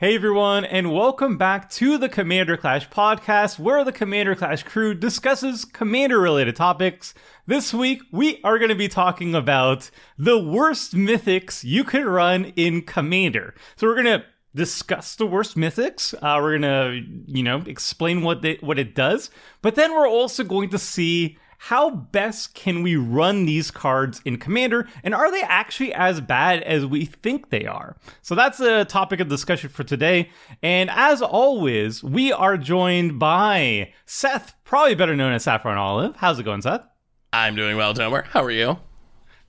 Hey everyone, and welcome back to the Commander Clash podcast, where the Commander Clash crew discusses commander related topics. This week, we are going to be talking about the worst mythics you can run in Commander. So, we're going to discuss the worst mythics. Uh, we're going to, you know, explain what, they, what it does, but then we're also going to see how best can we run these cards in Commander, and are they actually as bad as we think they are? So that's a topic of discussion for today. And as always, we are joined by Seth, probably better known as Saffron Olive. How's it going, Seth? I'm doing well, Tomer. How are you?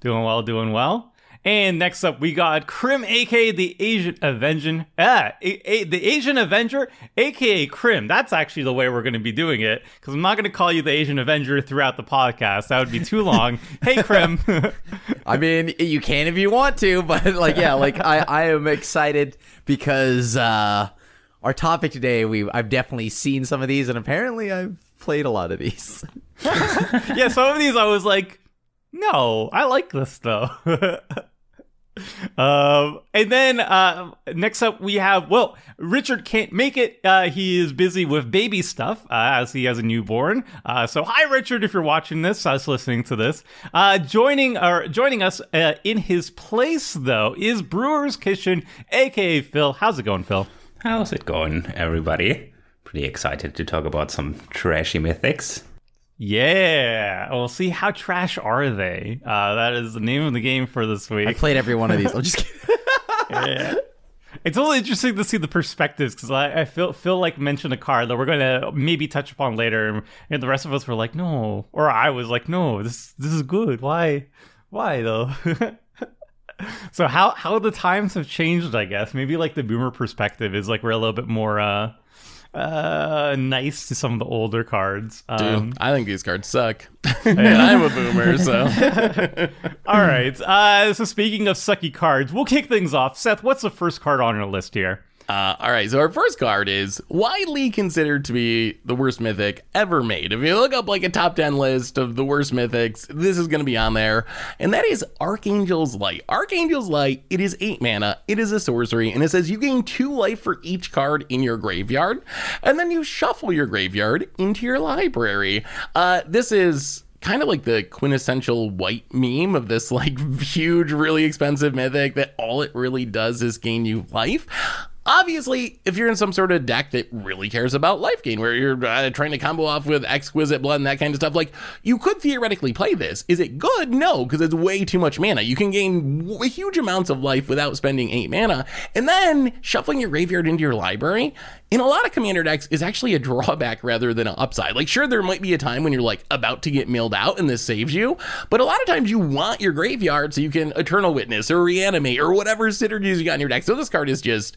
Doing well, doing well. And next up, we got Krim, aka the Asian Avenger. Ah, a- a- the Asian Avenger, aka Krim. That's actually the way we're going to be doing it because I'm not going to call you the Asian Avenger throughout the podcast. That would be too long. hey, Krim. I mean, you can if you want to, but like, yeah, like I, I am excited because uh, our topic today, we I've definitely seen some of these, and apparently I've played a lot of these. yeah, some of these I was like, no, I like this though. um, and then uh, next up we have well, Richard can't make it. Uh, he is busy with baby stuff uh, as he has a newborn. Uh, so hi, Richard, if you're watching this, us listening to this. Uh, joining or joining us uh, in his place though is Brewer's Kitchen, aka Phil. How's it going, Phil? How's it going, everybody? Pretty excited to talk about some trashy mythics. Yeah, we'll see how trash are they. Uh, that is the name of the game for this week. I played every one of these. I'm just kidding. yeah. It's only interesting to see the perspectives because I, I feel feel like mentioned a card that we're going to maybe touch upon later, and the rest of us were like, no, or I was like, no, this this is good. Why, why though? so how how the times have changed, I guess. Maybe like the boomer perspective is like we're a little bit more uh uh nice to some of the older cards. Dude, Um, I think these cards suck. and I'm a boomer, so. all right. Uh, so speaking of sucky cards, we'll kick things off. Seth, what's the first card on your list here? Uh, all right, so our first card is widely considered to be the worst mythic ever made. If you look up like a top 10 list of the worst mythics, this is going to be on there. And that is Archangel's Light. Archangel's Light, it is 8 mana, it is a sorcery, and it says you gain 2 life for each card in your graveyard, and then you shuffle your graveyard into your library. Uh, this is kind of like the quintessential white meme of this like huge really expensive mythic that all it really does is gain you life Obviously, if you're in some sort of deck that really cares about life gain, where you're uh, trying to combo off with exquisite blood and that kind of stuff, like you could theoretically play this. Is it good? No, because it's way too much mana. You can gain w- huge amounts of life without spending eight mana, and then shuffling your graveyard into your library. In a lot of commander decks, is actually a drawback rather than an upside. Like, sure, there might be a time when you're like about to get milled out and this saves you, but a lot of times you want your graveyard so you can Eternal Witness or Reanimate or whatever synergies you got in your deck. So this card is just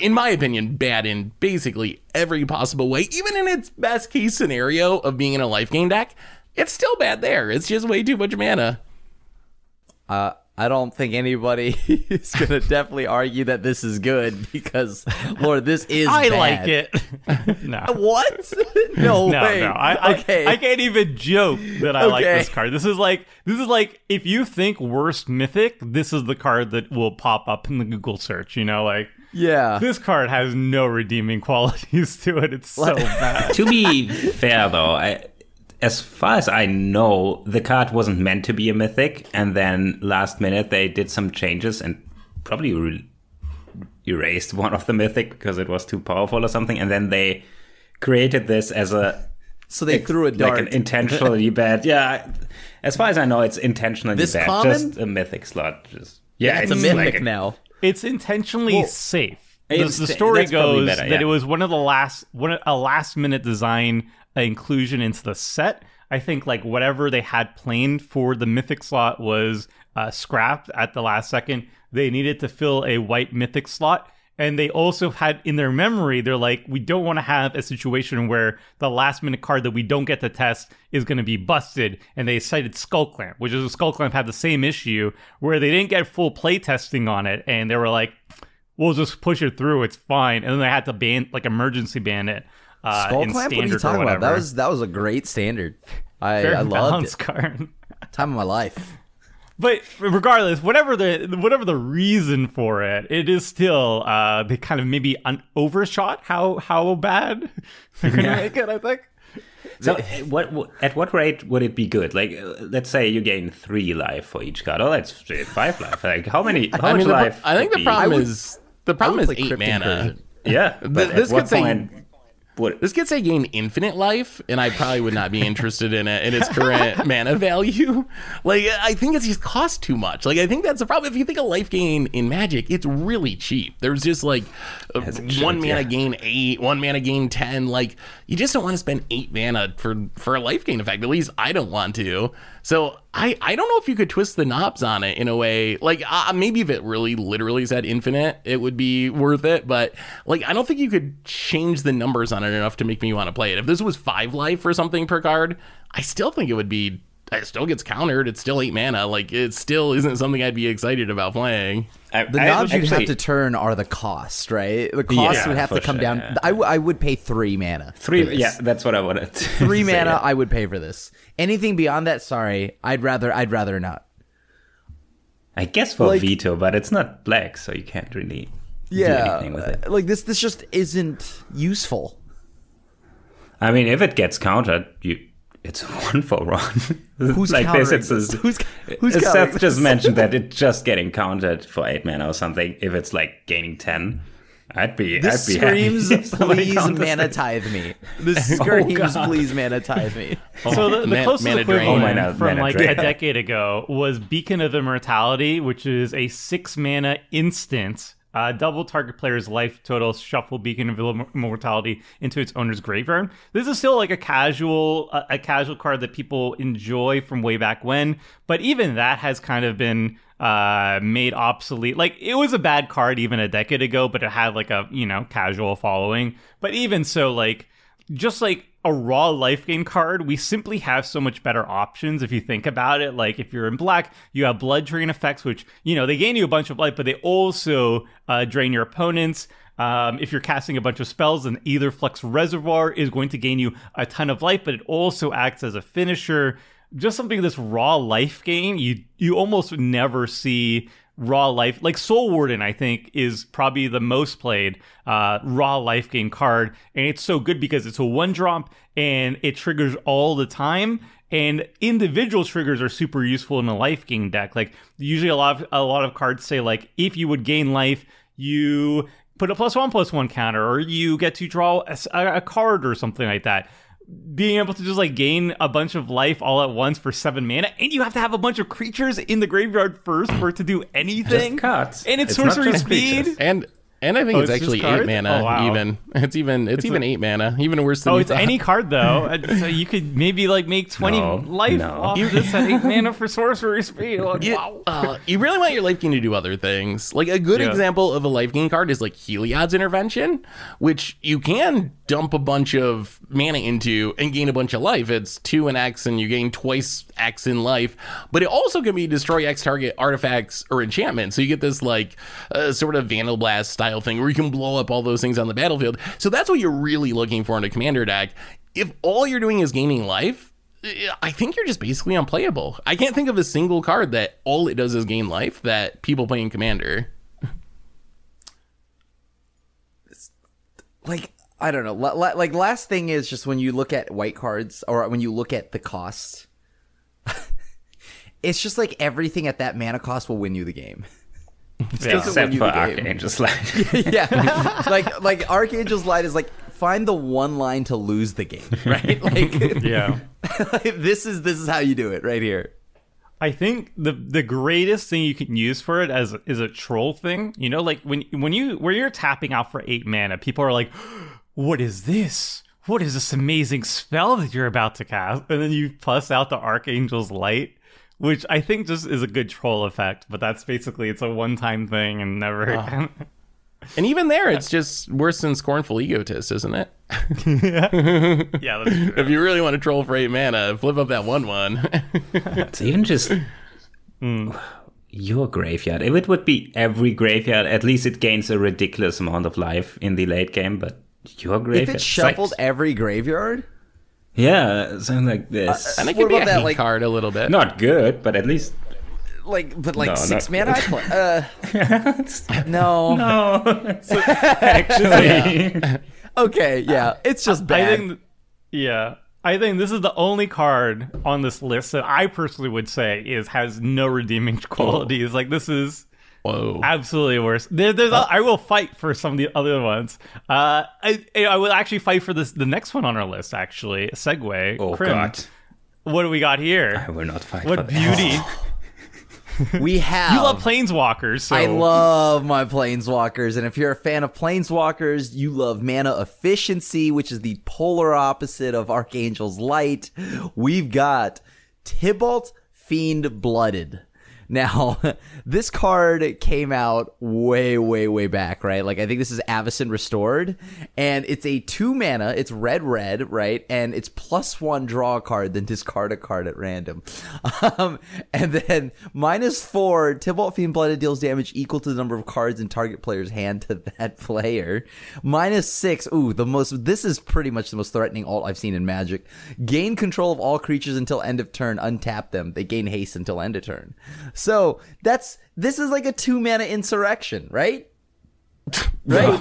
in my opinion, bad in basically every possible way. Even in its best case scenario of being in a life gain deck, it's still bad there. It's just way too much mana. Uh, I don't think anybody is gonna definitely argue that this is good because, Lord, this is. I bad. like it. no. What? no, No, way. no, I, I, okay. I can't even joke that I like this card. This is like this is like if you think worst mythic, this is the card that will pop up in the Google search. You know, like yeah. this card has no redeeming qualities to it. It's so bad. to be fair, though, I, as far as I know, the card wasn't meant to be a mythic, and then last minute they did some changes and probably re- erased one of the mythic because it was too powerful or something, and then they created this as a So they threw a dart. like an intentionally bad. Yeah, as far as I know, it's intentionally This bad. common? Just a mythic slot. Just yeah, it's a mythic like a- now. It's intentionally safe. The, It's- the story goes better, that it was one of the last one a last minute design inclusion into the set. I think like whatever they had planned for the mythic slot was uh, scrapped at the last second. They needed to fill a white mythic slot. And they also had in their memory, they're like, we don't want to have a situation where the last minute card that we don't get to test is going to be busted. And they cited Skullclamp, which is a Skullclamp had the same issue where they didn't get full play testing on it. And they were like, we'll just push it through. It's fine. And then they had to ban, like, emergency ban it. Uh, Skull in clamp? standard What are you or talking about? That was that was a great standard. I, Fair I loved it. card. Time of my life. but regardless, whatever the whatever the reason for it, it is still uh they kind of maybe un- overshot how how bad they're gonna Yeah. make it. I think. So, uh, what, what at what rate would it be good? Like, uh, let's say you gain three life for each card. Oh, that's five life. Like, how many? How I much mean, the, pro- life? I think would the be- problem would- is the problem is play eight mana. Incursion. Yeah, but this at what could say- would This could say gain infinite life, and I probably would not be interested in it in its current mana value. Like, I think it's just cost too much. Like, I think that's the problem. If you think of life gain in Magic, it's really cheap. There's just like uh, should, one mana yeah. gain eight, one mana gain ten. Like, you just don't want to spend eight mana for for a life gain effect. At least I don't want to. So I I don't know if you could twist the knobs on it in a way. Like, uh, maybe if it really literally said infinite, it would be worth it. But like, I don't think you could change the numbers on it enough to make me want to play it. If this was five life or something per card, I still think it would be. It still gets countered. It's still eight mana. Like it still isn't something I'd be excited about playing. I, The I knobs you'd have to turn are the cost, right? The cost Yeah, would have to come sure, down. yeah. I, w- I would pay three mana. three. this. Yeah, that's what I wanted. To three say, mana. yeah. I would pay for this. Anything beyond that, sorry, I'd rather. I'd rather not. I guess for Like- veto, but it's not black, so you can't really do Yeah, anything with it. uh, like this. This just isn't useful. I mean, if it gets countered, you it's a one for one. Who's like countering It's this? a- Who's- who's Seth countering just mentioned that it's just getting countered for eight mana or something. If it's like gaining ten, I'd be. This I'd be screams, if please counters mana it. tithe me. Oh, this screams, God. please mana tithe me. So the, the Man- closest mana equivalent Oh, mana- uh, from mana like drain. a decade ago was Beacon of Immortality, which is a six mana instant. Uh, double target player's life total, shuffle Beacon of Immortality into its owner's graveyard. This is still like a casual, a, a casual card that people enjoy from way back when, but even that has kind of been uh, made obsolete. Like it was a bad card even a decade ago, but it had like a you know casual following. But even so, like just like a raw life gain card, we simply have so much better options if you think about it. Like if you're in black, you have blood drain effects, which, you know, they gain you a bunch of life, but they also uh, drain your opponents. Um, if you're casting a bunch of spells, then Aetherflux Reservoir is going to gain you a ton of life, but it also acts as a finisher. Just something this raw life gain, you you almost never see raw life like soul warden i think is probably the most played uh raw life gain card. And it's so good because it's a one drop and it triggers all the time. And individual triggers are super useful in a life gain deck. Like usually a lot of a lot of cards say like if you would gain life you put a plus one plus one counter or you get to draw a card or something like that being able to just like gain a bunch of life all at once for seven mana, and you have to have a bunch of creatures in the graveyard first for it to do anything. cards. And it's, It's not sorcery just speed. creatures. And and I think Oh, it's, it's actually eight mana. Oh, wow. Even it's even it's, even eight mana. Even worse than Oh, you it's thought. any card though. So you could maybe like make twenty No, life no. off this at eight mana for sorcery speed. Like, You, wow. uh, you really want your life gain to do other things. Like a good Yeah. example of a life gain card is like Heliod's Intervention, which you can dump a bunch of mana into and gain a bunch of life. It's two and X, and you gain twice X in life. But it also can be destroy X target artifacts or enchantments. So you get this like uh, sort of Vandal Blast style thing where you can blow up all those things on the battlefield. So that's what you're really looking for in a commander deck. If all you're doing is gaining life, I think you're just basically unplayable. I can't think of a single card that all it does is gain life that people play in Commander. like I don't know. La- la- like last thing is just when you look at white cards or when you look at the costs, it's just like everything at that mana cost will win you the game. Yeah. win Except for. Archangel's Light. yeah, like like Archangel's Light is like find the one line to lose the game, right? Like, Yeah. this is this is how you do it right here. I think the the greatest thing you can use for it as is a troll thing. You know, like when when you when you're tapping out for eight mana, people are like, "What is this? What is this amazing spell that you're about to cast?" And then you plus out the Archangel's Light, which I think just is a good troll effect. But that's basically it's a one time thing and never ah. again. And even there, it's just worse than Scornful Egotist, isn't it? yeah, that's true. If you really want to troll for eight mana, flip up that one one. It's even just hmm. your graveyard. If it would be every graveyard, at least it gains a ridiculous amount of life in the late game. But your graveyard, If it shuffled like- every graveyard, yeah, something like this. and it What could be about a that, like- card a little bit. Not good, but at least like, but like No, six not mana. I play. Uh, no. no, actually, Okay, yeah, it's just bad. I think, yeah, I think this is the only card on this list that I personally would say is has no redeeming qualities. Like this is Whoa. absolutely worse. There, there's, I will fight for some of the other ones. Uh, I, I will actually fight for this, the next one on our list. Actually, segue. oh Krim, god, what do we got here? I will not fight. for What beauty! we have. You love planeswalkers, so I love my planeswalkers, and if you're a fan of planeswalkers, you love mana efficiency, which is the polar opposite of Archangel's Light. We've got Tibalt Fiend Blooded. Now, this card came out way, way, way back, right? Like, I think this is Avacyn Restored, and it's a two mana, it's red, red, right? And it's plus one draw card, then discard a card at random. Um, and then minus four, Tibalt Fiend Blooded deals damage equal to the number of cards in target player's hand to that player. Minus six, ooh, the most, this is pretty much the most threatening alt I've seen in Magic. Gain control of all creatures until end of turn, untap them. They gain haste until end of turn. So that's this is like a two mana insurrection, right? Right?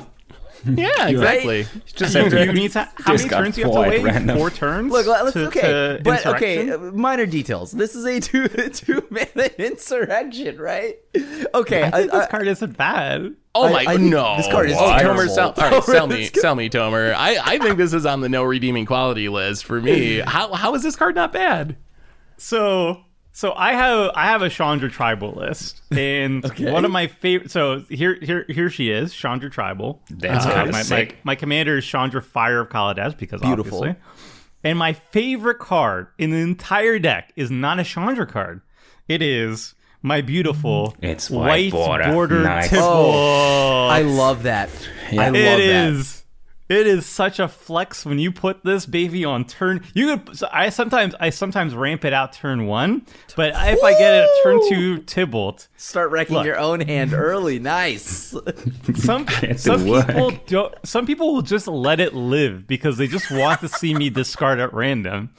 yeah, exactly. Just you, you need to. How many turns you have to wait? random. Four turns. Look, let's to, okay, to but okay, uh, minor details. This is a two two mana insurrection, right? Okay, I think this I- card isn't bad. Oh I- my I no! this card is oh, terrible. Tomer, sell, all right, sell me, This sell me, Tomer. I, I think this is on the no redeeming quality list for me. How how is this card not bad? So so I have I have a Chandra tribal list, and one of my favorite. So here here here she is, Chandra tribal. That's Uh, my, my sick. my commander is Chandra Fire of Kaladesh because Beautiful. obviously. And my favorite card in the entire deck is not a Chandra card. It is my beautiful It's white border. bordered Nice. Tibble. Oh, I love that. I love It that. is. It is such a flex when you put this baby on turn. You could. So I sometimes I sometimes ramp it out turn one, but if I get it turn two Tibalt, Start wrecking Look. your own hand early. Nice. some some work. people don't. Some people will just let it live because they just want to see me discard at random.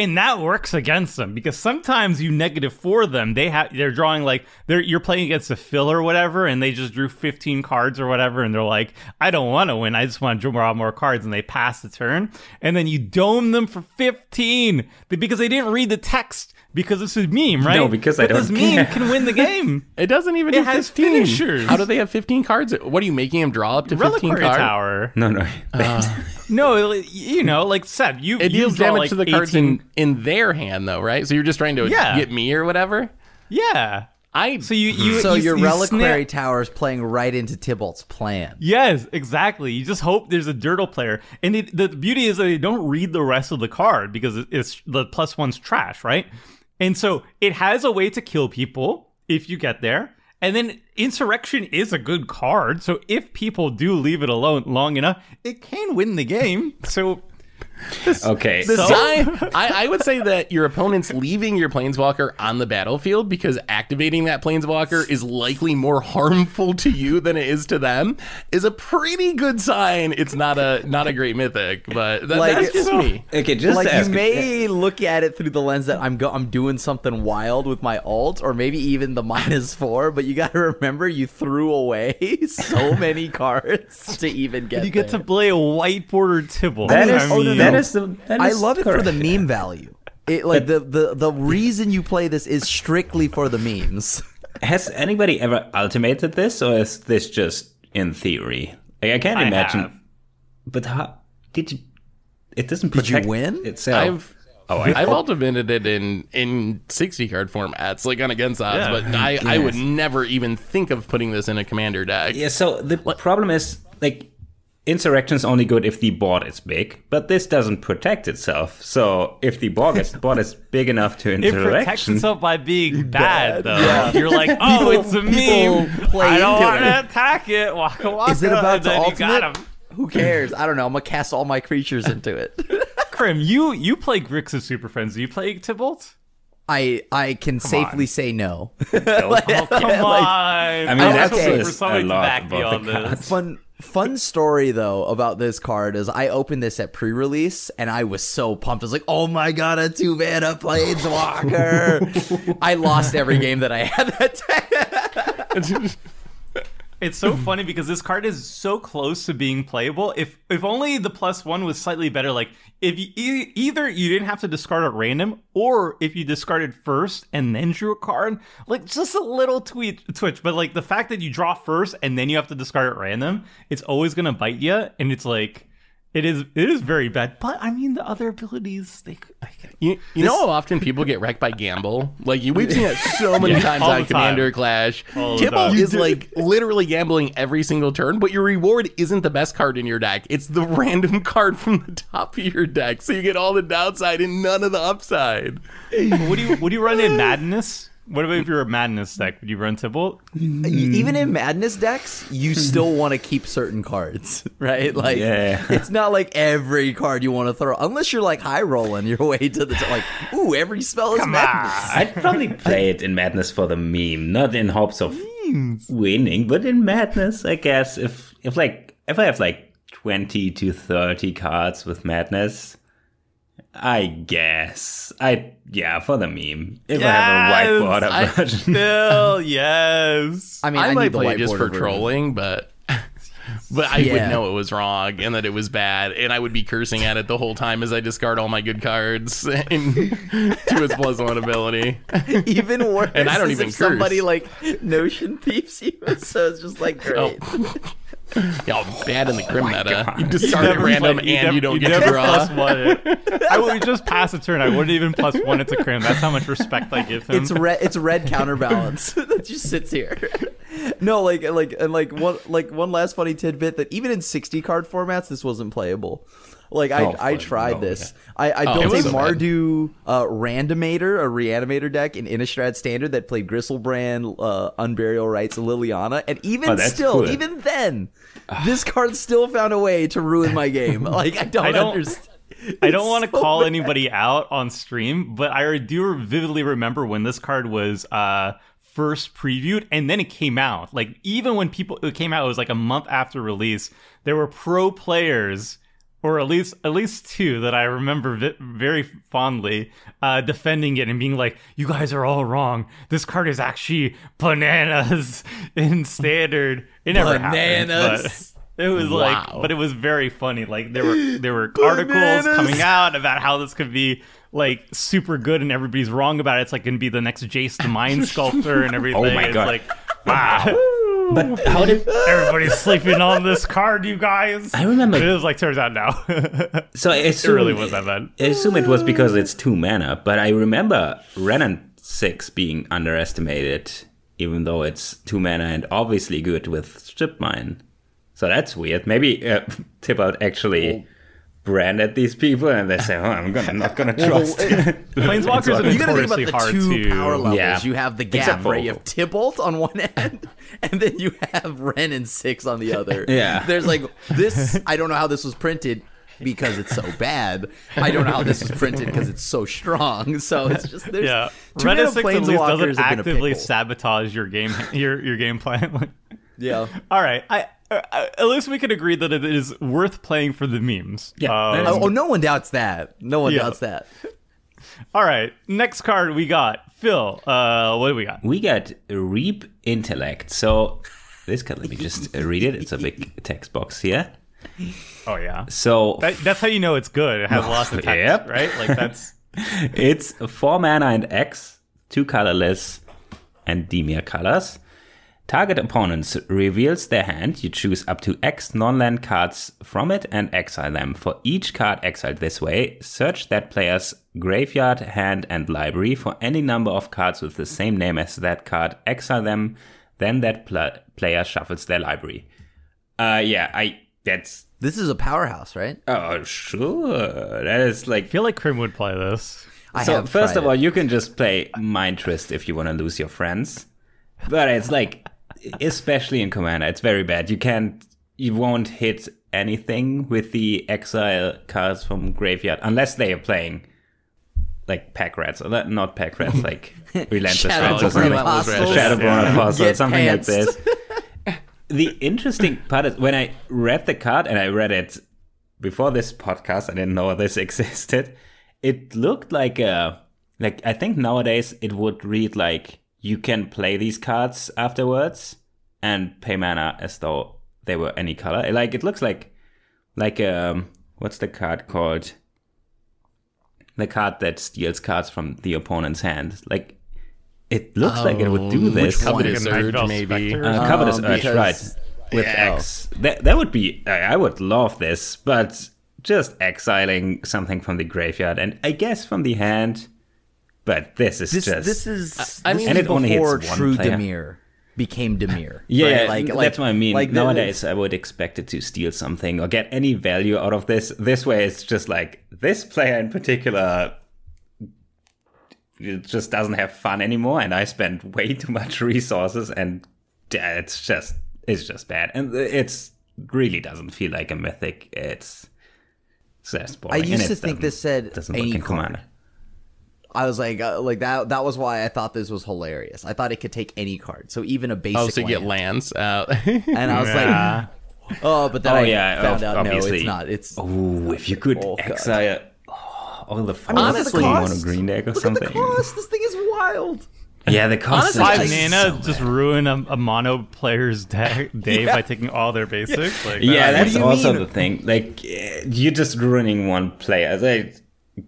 And that works against them because sometimes you negative for them. They have they're drawing like they're you're playing against a fill or whatever, and they just drew 15 cards or whatever, and they're like, I don't want to win. I just want to draw more cards, and they pass the turn, and then you dome them for 15 because they didn't read the text because it's a meme, right? No, because I but this don't meme care. can win the game. It doesn't even It do has 15. finishers. How do they have 15 cards? What are you making him draw up to 15 Reliquary cards? Tower. No, no. Uh, no, you know, like said, you It you deals draw damage like to the 18 cards in, in their hand, though, right? So you're just trying to Yeah. get me or whatever. Yeah. I So you you so you, your you reliquary snap- tower is playing right into Tibalt's plan. Yes, exactly. You just hope there's a Dirtle player, and it, the beauty is that they don't read the rest of the card because it- it's the plus one's trash, right? And so it has a way to kill people if you get there. And then Insurrection is a good card, so if people do leave it alone long enough, it can win the game. So Okay. The So- sign, I, I would say that your opponent's leaving your planeswalker on the battlefield because activating that planeswalker is likely more harmful to you than it is to them is a pretty good sign. It's not a not a great mythic, but that, Like, that's just so- me. okay, just like you may look at it through the lens that I'm go- I'm doing something wild with my alt, or maybe even the minus four. But you got to remember, you threw away so many cards to even get. you get there. to play a white border Tibble. That I is, oh, mean, that is the. That I is love it for the meme value. It like the, the the reason you play this is strictly for the memes. Has anybody ever ultimated this, or is this just in theory? Like, I can't I imagine. have. But how did you? It doesn't protect Did you win itself. I've, oh, I, I've ultimated it in in 60 card formats, like on against odds, Yeah. but I, I would never even think of putting this in a commander deck. Yeah, so the problem is like insurrection is only good if the board is big, but this doesn't protect itself. So if the board is board is big enough to It protects itself by being bad, though. You're like, oh, it's a people meme. play I don't want to attack it. Waka waka. Is it about and to then you got ultimate? him. Who cares? I don't know. I'm gonna cast all my creatures into it. Krim, you you play Grixis Super Friends. Do you play Tibalt? I I can safely say no. Oh, come on. I mean, that's for just somebody a to lot back me on this. Fun Fun story though about this card is I opened this at pre-release and I was so pumped. I was like, "Oh my god, a two mana planeswalker!" I lost every game that I had that day. It's so funny because this card is so close to being playable. If if only the plus one was slightly better. Like if you e- either you didn't have to discard at random, or if you discarded first and then drew a card, like just a little tweet twitch. But like the fact that you draw first and then you have to discard at random, it's always gonna bite you, and it's like it is it is very bad. But I mean the other abilities they. I, You, you know how often people get wrecked by gamble? Like you, we've seen it so many Yeah, times all on the time. Commander Clash. All the Tibble time. is like literally gambling every single turn, but your reward isn't the best card in your deck. It's the random card from the top of your deck, so you get all the downside and none of the upside. what do you what do you run in Madness? What about if you're a Madness deck? Would you run Tibble? Mm. Even in madness decks, you still want to keep certain cards, right? Like, Yeah. it's not like every card you want to throw, unless you're like high rolling your way to the top. Like, ooh, every spell is madness. I'd probably play it in Madness for the meme, not in hopes of winning, but in Madness, I guess. If if like if I have like twenty to thirty cards with Madness, I guess I yeah for the meme. If I have a Yes, whiteboard I- version. Still, yes. I mean, I, I, might the play it just whiteboard for version. trolling, but but I would Yeah. know it was wrong and that it was bad, and I would be cursing at it the whole time as I discard all my good cards and to its plus one ability. Even worse, And I don't even if somebody like notion thieves you. So it's just like oh. great. Y'all bad in the grim meta. God. You discard at random play- and you, don't get to draw. plus one it. I would just pass a turn. I wouldn't even plus one it to Krim. That's how much respect I give him. It's red. It's red counterbalance that just sits here. No, like like and like one like one last funny tidbit that even in sixty card formats this wasn't playable. Like I, Oh, I tried no, this. okay. I, I Oh, built it a so. Mardu uh, Randomator, a Reanimator deck in Innistrad Standard that played Griselbrand, uh, Unburial Rites, and Liliana, and even Oh, still, cool. even then, this card still found a way to ruin my game. Like I don't, I don't- understand. I don't want to so call bad. anybody out on stream, but I do vividly remember when this card was uh, first previewed and then it came out. Like even when people it came out, it was like a month after release. There were pro players, or at least at least two that I remember vi- very fondly, uh, defending it and being like, "You guys are all wrong. This card is actually bananas in standard." It never happened, Bananas. but- it was like, but it was very funny. Like there were there were articles coming out about how this could be like super good, and everybody's wrong about it. It's like going to be the next Jace the Mind Sculptor and everything. Oh my It's God. like wow, But how did everybody's sleeping on this card, you guys. I remember- It was like turns out now. so I assume really was that bad. I assume it was because it's two mana, but I remember Wrenn and Six being underestimated, even though it's two mana and obviously good with strip mine. So that's weird. Maybe uh, out actually branded these people, and they say, "Oh, I'm gonna, not gonna trust." Planeswalkers are You gotta think about the two to. power levels. Yeah. You have the Except gap, for- right? You have Tibalt on one end, and then you have Wrenn and Six on the other. Yeah. There's like this. I don't know how this was printed because it's so bad. I don't know how this was printed because it's so strong. So it's just there's Yeah, two mana Wrenn and Six at least doesn't have been a actively sabotage your game, your your game plan. Yeah. All right, I, at least we can agree that it is worth playing for the memes. Yeah, Um, Oh, oh, no one doubts that. No one Yeah. doubts that. All right, next card we got Phil. Uh, what do we got? we got Reap Intellect. So this card, let me just uh, read it. It's a big text box here. Oh yeah, So that, that's how you know it's good. It has lots of text, Yep. right? Like that's it's four mana and X, two colorless, and Dimir colors. Target opponents reveals their hand. You choose up to X non-land cards from it and exile them. For each card exiled this way, search that player's graveyard, hand, and library for any number of cards with the same name as that card. Exile them. Then that pl- player shuffles their library. Uh, yeah, I. That's. This is a powerhouse, right? Oh, sure. That is like I feel like Krim would play this. I so have first tried of all, it. you can just play Mind Twist if you want to lose your friends, but it's like, especially in Commander, it's very bad. You can't, you won't hit anything with the exile cards from graveyard unless they are playing like pack rats or not pack rats, like relentless rats or something. Shadowborn Yeah. Apostle, something like this. the interesting part is when I read the card and I read it before this podcast, I didn't know this existed. It looked like a like I think nowadays it would read like you can play these cards afterwards and pay mana as though they were any color. Like it looks like like um what's the card called? The card that steals cards from the opponent's hand. Like it looks like it would do this. Covetous Like a Urge, maybe. Spectre? Uh, covetous Um, urge, right? With X, that that would be. I, I would love this, but just exiling something from the graveyard and I guess from the hand. But this is This just. this is I this mean- is And it only hits before one true player. Dimir became Dimir. yeah, right? like, that's what I mean. like the- Nowadays, I would expect it to steal something or get any value out of this. This way, it's just like this player in particular it just doesn't have fun anymore, and I spent way too much resources, and it's just it's just bad, and it's really doesn't feel like a mythic. It's it's just I boring. and used it to think doesn't- this said doesn't any work in card. Commander. I was like, uh, like that. That was why I thought this was hilarious. I thought it could take any card, so even a basic. Oh, so you get lands out. and I was Yeah. like, oh, but then Oh I yeah, found ob- out no, it's not. It's oh, if you could Oh, exile oh, all the I mean, look at honestly, the mono cost. green deck or Look something. at the cost. This thing is wild. Yeah, the cost Honestly, Five just mana so just ruin a, a mono player's day, day by taking all their basics. Like, Yeah, that- that's also mean? the thing. Like, you're just ruining one player. They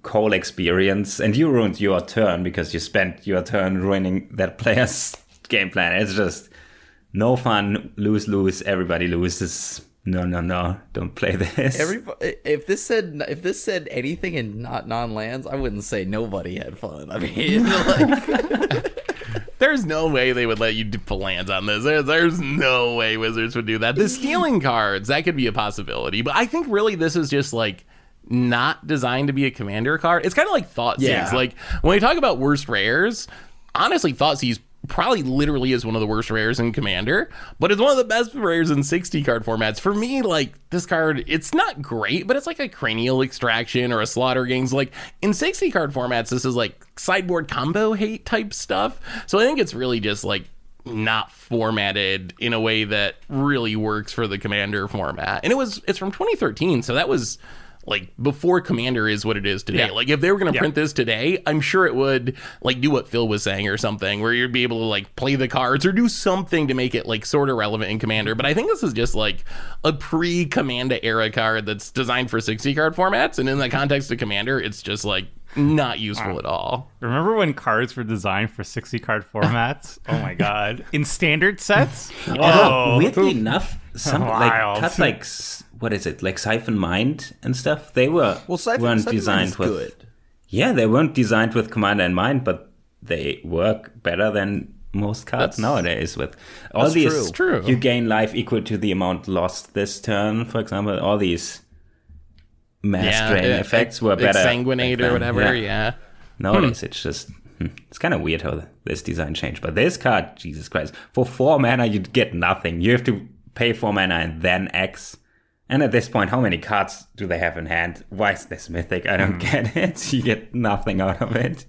whole experience, and you ruined your turn because you spent your turn ruining that player's game plan. It's just no fun. Lose, lose. Everybody loses. No, no, no. Don't play this. Every if this said if this said anything in not non lands, I wouldn't say nobody had fun. I mean, like, There's no way they would let you do- put lands on this. There's, there's no way Wizards would do that. The stealing cards, that could be a possibility. But I think really this is just like not designed to be a commander card. It's kind of like Thought Yeah. Like when we talk about worst rares, honestly, Thought probably literally is one of the worst rares in Commander, but it's one of the best rares in 60 card formats. For me, like this card, it's not great, but it's like a cranial extraction or a slaughter games. Like in 60 card formats, this is like sideboard combo hate type stuff. So I think it's really just like not formatted in a way that really works for the commander format. And it was it's from 2013, so that was like before commander is what it is today. Yeah. Like if they were going to Yeah. print this today, I'm sure it would like do what Phil was saying or something where you'd be able to like play the cards or do something to make it like sort of relevant in commander. But I think this is just like a pre-commander era card that's designed for 60 card formats and in the context of commander, it's just like not useful at all. Remember when cards were designed for 60 card formats? oh my god. In standard sets? Although, Whoa. weirdly enough, some like Wild. cut like s- what is it like Siphon Mind and stuff. They were well, Siphon, weren't Siphon designed with good. yeah they weren't designed with Commander in mind, but they work better than most cards nowadays. With all That's these, true. You gain life equal to the amount lost this turn. For example, all these mass drain uh, effects were better. Exsanguinate or whatever, yeah. Nowadays, it's just hmm, it's kind of weird how this design changed. But this card, Jesus Christ, for four mana you get nothing. You have to pay four mana and then X. And at this point, how many cards do they have in hand? Why is this mythic? I don't get it. You get nothing out of it.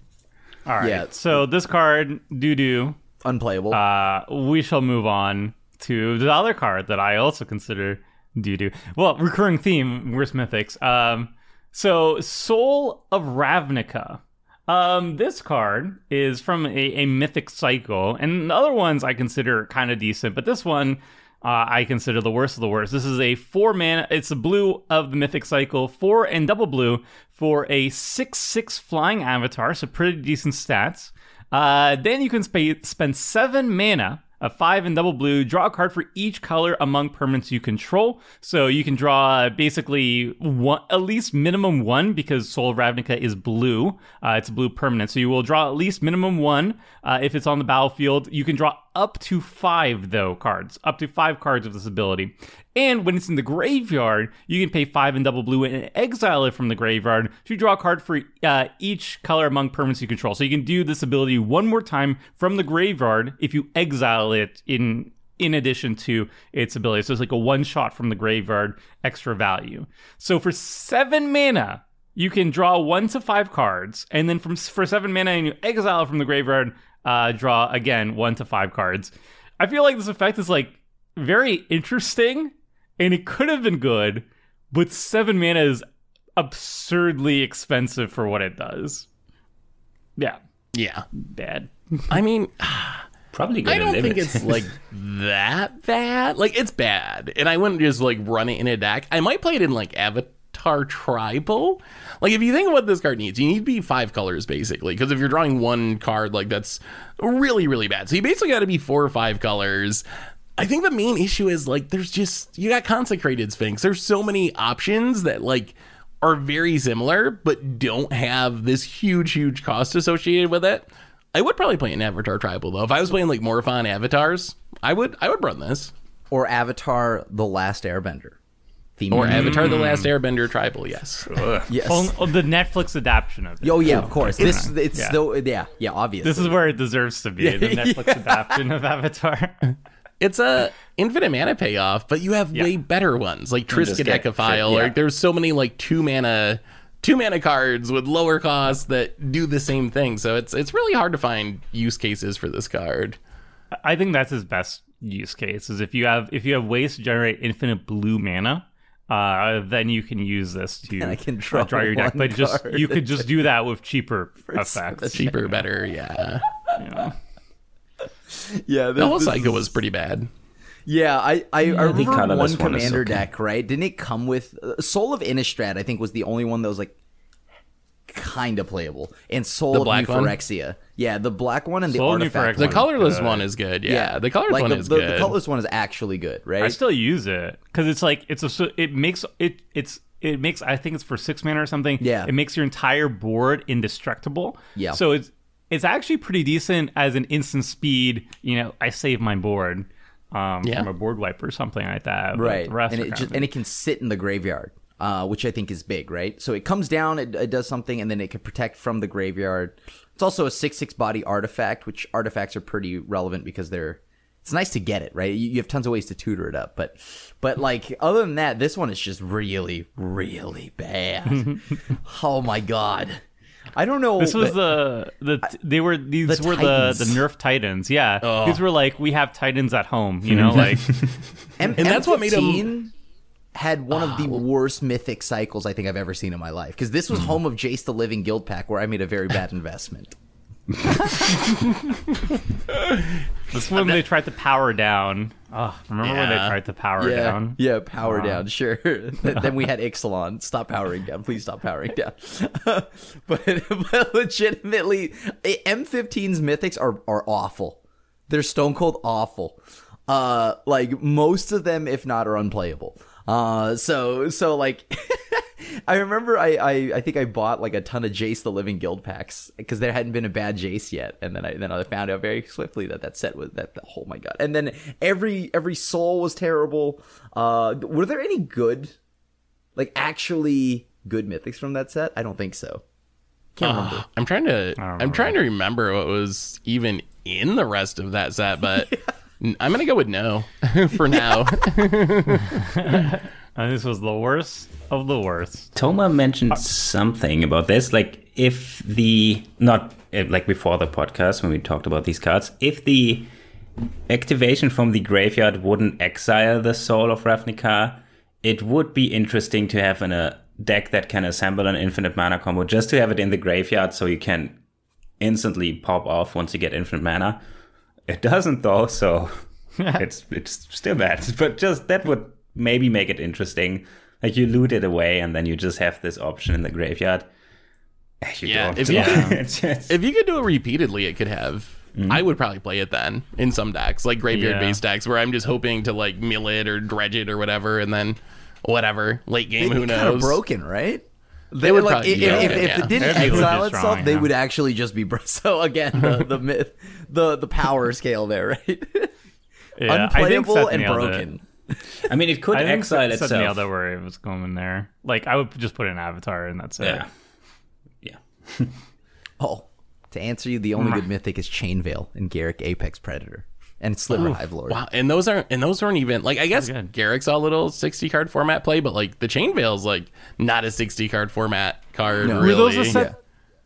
All right. Yeah. So this card, doo doo, Unplayable. uh, we shall move on to the other card that I also consider doo doo. Well, recurring theme, worst mythics. Um, so Soul of Ravnica. Um, this card is from a, a mythic cycle, and the other ones I consider kind of decent, but this one uh, I consider the worst of the worst. This is a four mana. It's a blue of the mythic cycle, four and double blue for a six six flying avatar, so pretty decent stats. Uh, then you can sp- spend seven mana, a five and double blue, draw a card for each color among permanents you control. So you can draw basically one, at least minimum one, because Soul of Ravnica is blue. Uh, it's a blue permanent. So you will draw at least minimum one uh, if it's on the battlefield. You can draw up to five, though, cards, up to five cards of this ability. And when it's in the graveyard, you can pay five and double blue and exile it from the graveyard to draw a card for uh, each color among permanents you control. So you can do this ability one more time from the graveyard if you exile it in in addition to its ability. So it's like a one shot from the graveyard, extra value. So for seven mana, you can draw one to five cards, and then from for seven mana, and you exile from the graveyard, uh, draw again one to five cards. I feel like this effect is like very interesting, and it could have been good, but seven mana is absurdly expensive for what it does. Yeah, Yeah. bad. I mean, Probably I don't limit. think it's like that bad. Like it's bad, and I wouldn't just like run it in a deck. I might play it in like Avatar Tribal. Like if you think of what this card needs, you need to be five colors basically. Because if you're drawing one card, like that's really really bad. So you basically got to be four or five colors. I think the main issue is like there's just you got consecrated sphinx. There's so many options that like are very similar but don't have this huge huge cost associated with it. I would probably play an Avatar Tribal though. If I was playing like Morophon avatars, I would I would run this. Or Avatar: The Last Airbender. Theme Or music. Avatar the Last Airbender Tribal, yes. yes. Oh, the Netflix adaptation of it. Oh yeah, of course. This it's Yeah. still yeah yeah obviously. This is where it deserves to be the Netflix adaptation of Avatar. It's a infinite mana payoff, but you have way better ones like just get Triskaidekaphile. yeah. Or there's so many like two mana two mana cards with lower costs that do the same thing. So it's it's really hard to find use cases for this card. I think that's his best use case is if you have if you have ways to generate infinite blue mana, uh, then you can use this to I can uh, draw draw your deck. But just you could just do that with cheaper effects. Cheaper, better, yeah. Yeah. Yeah. The whole cycle was pretty bad. Yeah, I I, I remember colorless one one is commander okay. deck, right? Didn't it come with uh, Soul of Innistrad? I think was the only one that was like kind of playable, and Soul The of black one? Yeah, the black one and the Soul artifact. New Phyrexia. The colorless good. one is good. Yeah, the colorless like one the, is the, good. The colorless one is actually good, right? I still use it because it's like it's a it makes it it's it makes I think it's for six mana or something. Yeah. it makes your entire board indestructible. Yeah. so it's it's actually pretty decent as an instant speed. You know, I save my board. Um, Yeah. from a board wipe or something like that. right and it just and it can sit in the graveyard uh, which i think is big right so it comes down it, it does something and then it can protect from the graveyard it's also a 6-6 body artifact which artifacts are pretty relevant because they're it's nice to get it right you, you have tons of ways to tutor it up but but like other than that this one is just really really bad oh my god i don't know This was but- the the they were these The were the Titans. the Nerf Titans. Yeah, Oh. these were like we have Titans at home. You know, like M- And that's what made him- M15 had one of the oh. worst mythic cycles I think I've ever seen in my life because this was hmm. home of Jace the Living Guildpact where I made a very bad investment. This one they tried to power down. Oh, remember when they tried to power yeah, down? yeah, power down, sure. Then we had Ixalan. Stop powering down, please stop powering down. but, but legitimately, eh, M15's mythics are are awful. They're stone cold awful. Uh, like most of them, if not, are unplayable. Uh, so so like. I remember I, I I think I bought like a ton of Jace the Living Guildpacts because there hadn't been a bad Jace yet, and then I then I found out very swiftly that that set was that oh my god, and then every every soul was terrible. Uh, were there any good, like actually good mythics from that set? I don't think so. Can't remember. I'm trying to I'm trying to remember what was even in the rest of that set, but n- I'm gonna go with no for now. And this was the worst of the worst. Tomer mentioned something about this, like if the not eh, like before the podcast when we talked about these cards, if the activation from the graveyard wouldn't exile the soul of Ravnica, it would be interesting to have in a deck that can assemble an infinite mana combo just to have it in the graveyard so you can instantly pop off once you get infinite mana. It doesn't though, so it's it's still bad. But just that would maybe make it interesting. Like you loot it away and then you just have this option in the graveyard. Eh, You Yeah, if you could- just- if you could do it repeatedly, it could have. I would probably play it then in some decks, like graveyard based decks, where I'm just hoping to like mill it or dredge it or whatever, and then whatever late game, who Kind of knows? broken, right? They would like probably if, be if, broken, if yeah. it didn't They'd exile legit itself, strong, they yeah. would actually just be bro- so again the the myth, the the power scale there, right? Yeah, Unplayable and nailed it. broken. I mean, it could I think exile Seth itself. nailed it where it was going there. Like I would just put an avatar and that's it. Yeah. Yeah. Oh, to answer you, the only mm-hmm. good mythic is Chain Veil and Garruk Apex Predator and Sliver Hive Lord. Wow, and those aren't and those aren't even like I guess good. Garruk's a little sixty card format play, but like the Chain Veil's like not a sixty card format card. No. Were really. those a set?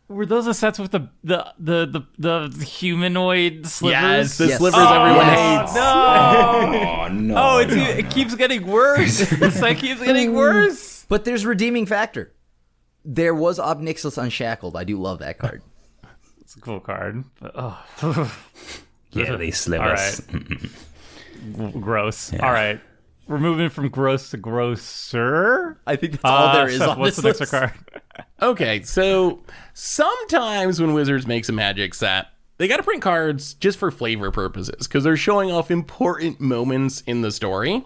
Were those the sets with the the the the, the humanoid slivers? Yes, the Yes. slivers oh, everyone Yes. hates. No, Oh no! Oh, it's, no, it keeps getting worse. This like keeps getting worse. But there's redeeming factor. There was Ob Nixilis Unshackled. I do love that card. It's a cool card. But, oh, yeah, these slivers. gross. All right. We're moving from gross to grosser. I think that's all Uh, there is Seth, on what's this the next list. card? Okay, so sometimes when Wizards makes a magic set, they got to print cards just for flavor purposes because they're showing off important moments in the story.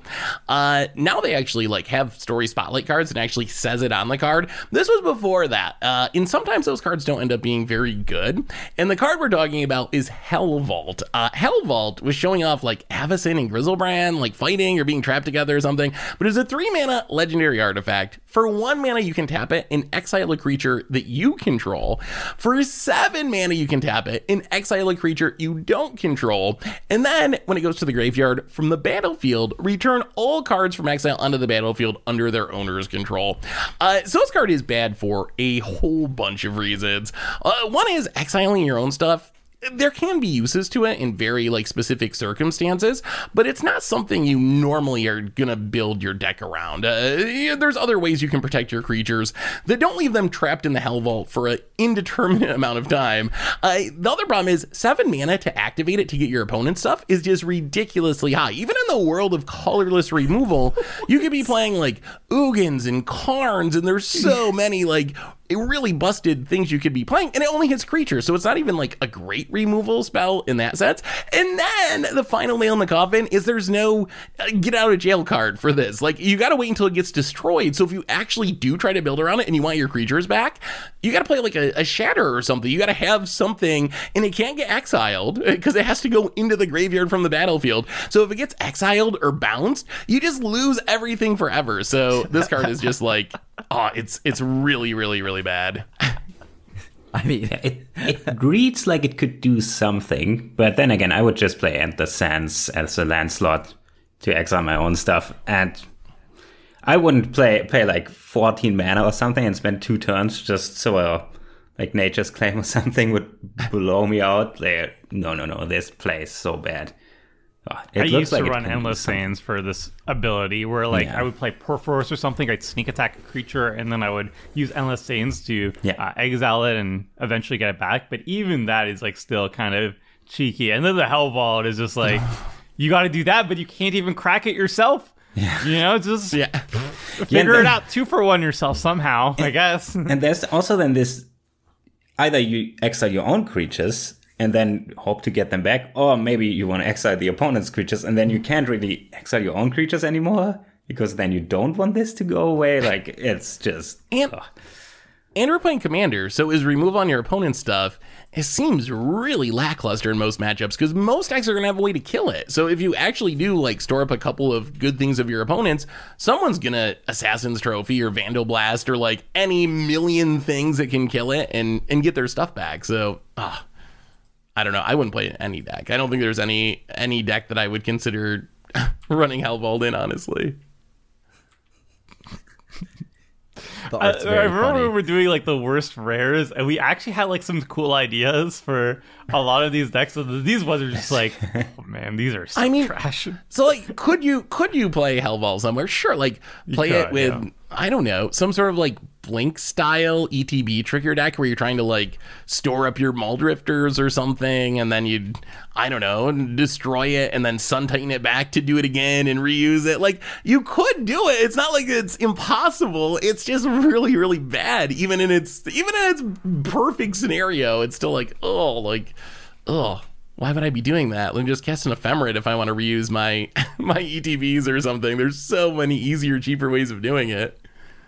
Uh, now they actually like have story spotlight cards and actually says it on the card. This was before that, uh, and sometimes those cards don't end up being very good. And the card we're talking about is Helvault. Uh, Helvault was showing off like Avacyn and Griselbrand like fighting or being trapped together or something, but it's a three mana legendary artifact. For one mana, you can tap it and exile a creature that you control. For seven mana, you can tap it and exile a creature you don't control. And then, when it goes to the graveyard from the battlefield, return all cards from exile onto the battlefield under their owner's control. Uh, so this card is bad for a whole bunch of reasons. Uh, one is exiling your own stuff there can be uses to it in very like specific circumstances, but it's not something you normally are gonna build your deck around. Uh, there's other ways you can protect your creatures that don't leave them trapped in the Helvault for an indeterminate amount of time. Uh, the other problem is seven mana to activate it to get your opponent's stuff is just ridiculously high. Even in the world of colorless removal, you could be playing like Ugins and Karns, and there's so many like it really busted things you could be playing, and it only hits creatures, so it's not even like a great removal spell in that sense. And then the final nail in the coffin is there's no uh, get out of jail card for this. Like you got to wait until it gets destroyed. So if you actually do try to build around it and you want your creatures back, you got to play like a, a shatter or something. You got to have something, and it can't get exiled because it has to go into the graveyard from the battlefield. So if it gets exiled or bounced, you just lose everything forever. So this card is just like, oh, it's it's really really really bad. I mean, It, it reads like it could do something, but then again, I would just play Endless Sands as a land slot to exile my own stuff, and I wouldn't play play like 14 mana or something and spend two turns just so a like Nature's Claim or something would blow me out. Like, no, no, no, this plays so bad. Oh, it I looks used like to run Endless. Sands for this ability where, like, Yeah. I would play Perforce or something. I'd sneak attack a creature, and then I would use Endless Sands to Yeah. uh, exile it and eventually get it back. But even that is, like, still kind of cheeky. And then the Helvault is just like, you got to do that, but you can't even crack it yourself. Yeah. You know, just Yeah. figure then- it out two for one yourself somehow, I guess. And there's also then this either you exile your own creatures and then hope to get them back, or maybe you want to exile the opponent's creatures and then you can't really exile your own creatures anymore because then you don't want this to go away. Like it's just And and we're playing commander, so is remove on your opponent's stuff. It seems really lackluster in most matchups because most decks are gonna have a way to kill it. So if you actually do like store up a couple of good things of your opponents, someone's gonna assassin's trophy or Vandalblast or like any million things that can kill it and and get their stuff back. So ah, I don't know. I wouldn't play any deck. I don't think there's any any deck that I would consider running Helvault in. Honestly, I, I remember funny. we were doing like the worst rares, and we actually had like some cool ideas for a lot of these decks. So these ones are just like, oh man, these are so I mean- trash. So like, could you could you play Helvault somewhere? Sure, like play it with yeah. I don't know some sort of like Blink style ETB trigger deck where you're trying to like store up your Muldrifters or something, and then you'd I don't know destroy it and then Sun Titan it back to do it again and reuse it. Like you could do it. It's not like it's impossible. It's just really really bad. Even in its even in its perfect scenario, it's still like oh like oh why would I be doing that? Let me just cast an ephemerate if I want to reuse my my ETBs or something. There's so many easier, cheaper ways of doing it.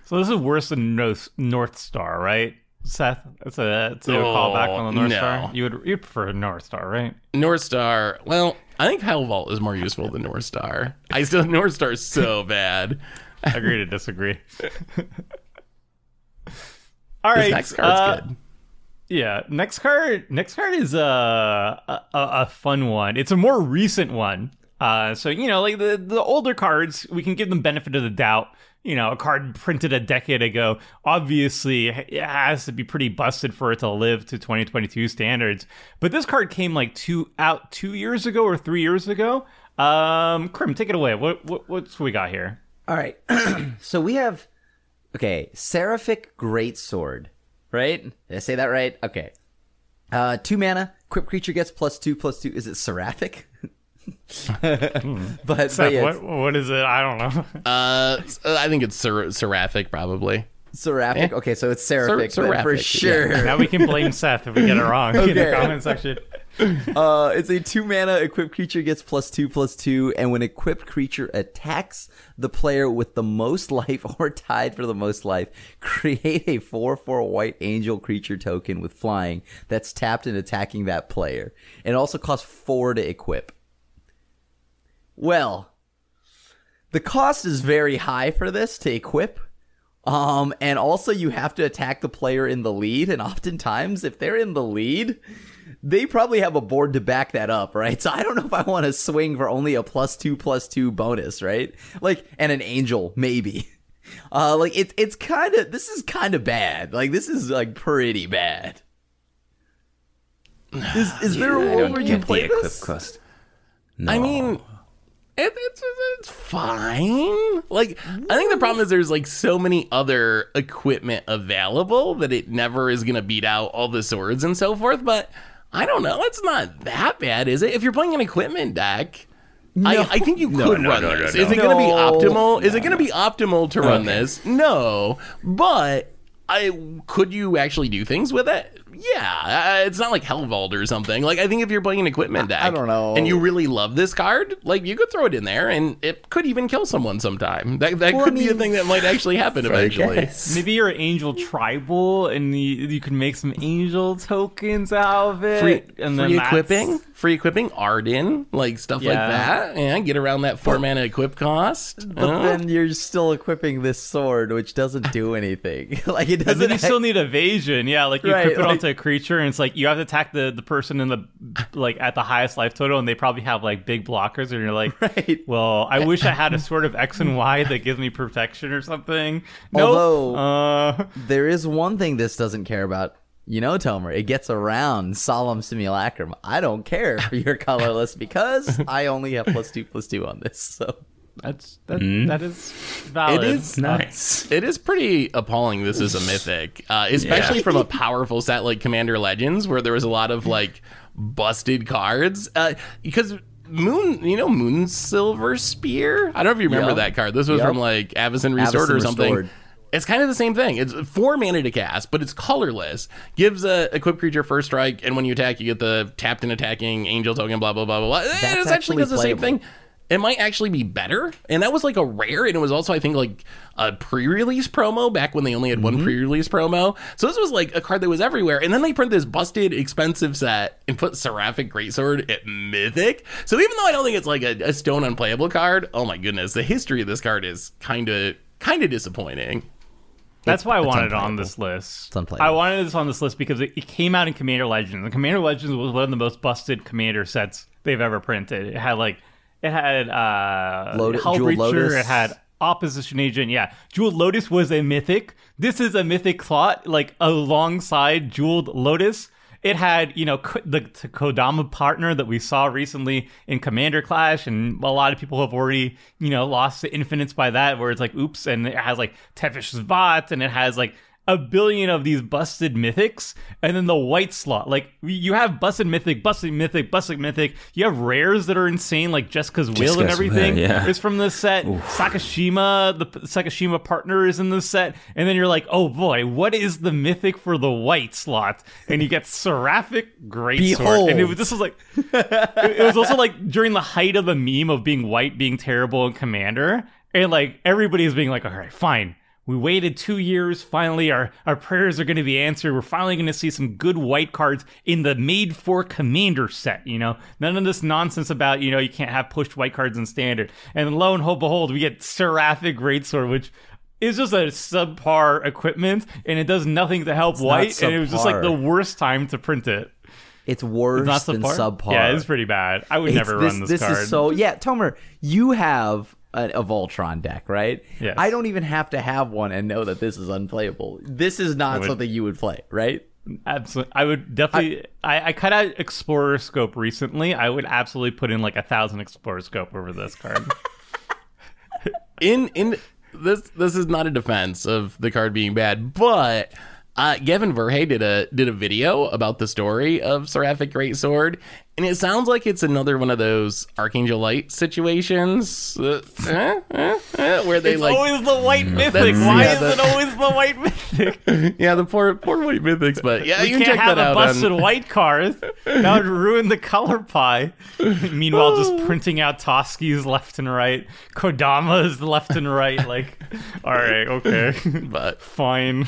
So this is worse than North, North Star, right? Seth, it's a it's a Oh, callback on the North no. Star. You would you prefer North Star, right? North Star, well, I think Helvault is more useful than North Star. I still North Star is so bad. Agree to disagree. All right. This next card's uh, good. Yeah, next card. Next card is uh, a, a a fun one. It's a more recent one. Uh, so you know, like the the older cards, we can give them benefit of the doubt. You know, a card printed a decade ago, obviously it has to be pretty busted for it to live to 2022 standards. But this card came like two out two years ago or three years ago. Um, Krim, take it away. What what what's we got here? All right. so we have okay, Seraphic Greatsword, right? Did I say that right? Okay. Uh two mana, equip creature gets plus two plus two. Is it Seraphic? but, but yeah, what what is it? I don't know. Uh, I think it's ser- seraphic, probably. Seraphic. Okay, so it's Seraphic, Ser- then for Seraphic, sure. now we can blame Seth if we get it wrong in the Okay. comment section. Uh, it's a two mana equipped creature gets plus two plus two, and when equipped creature attacks the player with the most life or tied for the most life, create a four four white angel creature token with flying that's tapped and attacking that player. And it also costs four to equip. Well, the cost is very high for this to equip. Um, and also you have to attack the player in the lead, and oftentimes if they're in the lead, they probably have a board to back that up, right? So I don't know if I want to swing for only a plus two plus two bonus, right? Like, and an angel, maybe. Uh, like it's it's kind of this is kind of bad. Like this is like pretty bad. Is is there a world don't where you get the play equip this? cost. I mean, it, it's it's fine. Like, I think the problem is there's like so many other equipment available that it never is gonna beat out all the swords and so forth. But I don't know. It's not that bad, is it? If you're playing an equipment deck. I, I think you could no, run no, no, this. no. Is it going to be optimal? Is it going to be optimal to run this? No, but I could you actually do things with it? Yeah, uh, it's not like Helvault or something. Like I think if you're playing an equipment deck, I don't know. and you really love this card, like you could throw it in there, and it could even kill someone sometime. That that Well, I could be a thing that might actually happen eventually. Maybe you're an angel tribal and you, you can make some angel tokens out of it. Free, and free that's- equipping, free equipping, Arden, like stuff like Yeah. that. Yeah, get around that four mana equip cost. But Uh, then you're still equipping this sword, which doesn't do anything. like it doesn't. And then you act- still need evasion. Yeah, like you Right, equip it like- onto a creature, and it's like you have to attack the, the person in the like at the highest life total, and they probably have like big blockers, and you're like, Right. well, I wish I had a sort of X and Y that gives me protection or something. No, Although- uh, There is one thing this doesn't care about. You know, Tomer, it gets around Solemn Simulacrum. I don't care if you're colorless because I only have plus two plus two on this. So that's that, that is valid. It is Nice. It is pretty appalling. This is a mythic, uh, especially from a powerful set like Commander Legends, where there was a lot of like busted cards. Uh, because Moon, you know, Moonsilver Spear. I don't know if you remember Yep. that card. This was Yep. from like Avacyn Restored or something. Restored. It's kind of the same thing. It's four mana to cast, but it's colorless. Gives a equipped creature first strike, and when you attack, you get the tapped and attacking angel token. Blah blah blah blah blah. It actually does the same thing it might actually be better. And that was like a rare, and it was also, I think, like a pre-release promo back when they only had one mm-hmm. pre-release promo. So this was like a card that was everywhere. And then they print this busted, expensive set and put Seraphic Greatsword at Mythic. So even though I don't think it's like a, a stone unplayable card, oh my goodness, the history of this card is kind of kind of disappointing. That's why I wanted it on this list. It's unplayable. I wanted this on this list because it, it came out in Commander Legends. And Commander Legends was one of the most busted Commander sets they've ever printed. It had like it had uh Lotus- Jewel Hullbreacher, Lotus. it had Opposition Agent. Yeah, Jeweled Lotus was a mythic. This is a mythic slot, like alongside Jeweled Lotus. It had, you know, the, Kodama partner that we saw recently in Commander Clash, and a lot of people have already, you know, lost the infinites by that, where it's like, oops, and it has like Tevesh Szat, and it has like a billion of these busted mythics, and then the white slot. Like you have busted mythic, busted mythic, busted mythic. You have rares that are insane, like Jeska's Will and Jeska's Will, everything yeah. is from this set. Sakashima, the Sakashima partner is in this set, and then you're like, oh boy, what is the mythic for the white slot? And you get Seraphic Greatsword, and it was, this was like, it, was also like during the height of the meme of being white being terrible in Commander, and like everybody is being like, all right, fine. We waited two years. Finally, our, our prayers are going to be answered. We're finally going to see some good white cards in the made for commander set. You know, none of this nonsense about, you know, you can't have pushed white cards in standard. And lo and behold, we get Seraphic Greatsword, which is just a subpar equipment and it does nothing to help not white. And it was just like the worst time to print it. it's worse Not than subpar. subpar. Yeah, it's pretty bad. I would It's- never run this, card. is so yeah, Tomer, you have a, a Voltron deck, right? Yes. I don't even have to have one and know that this is unplayable. This is not would- something you would play, right? Absolutely. I would definitely. I, I, cut out Explorer Scope recently. I would absolutely put in like a thousand Explorer Scope over this card. in in this this is not a defense of the card being bad, but uh, Gavin Verhey did a did a video about the story of Seraphic Greatsword, and it sounds like it's another one of those Archangel Light situations uh, eh, eh, eh, where they it's like always the white mythic. Why yeah, is that- it always the white mythic? yeah the poor poor white mythics, but yeah We you can can't check have that a out. busted on- white card. That would ruin the color pie. Meanwhile, just printing out Toski's left and right, Kodama's left and right. Like, all right, okay, but fine.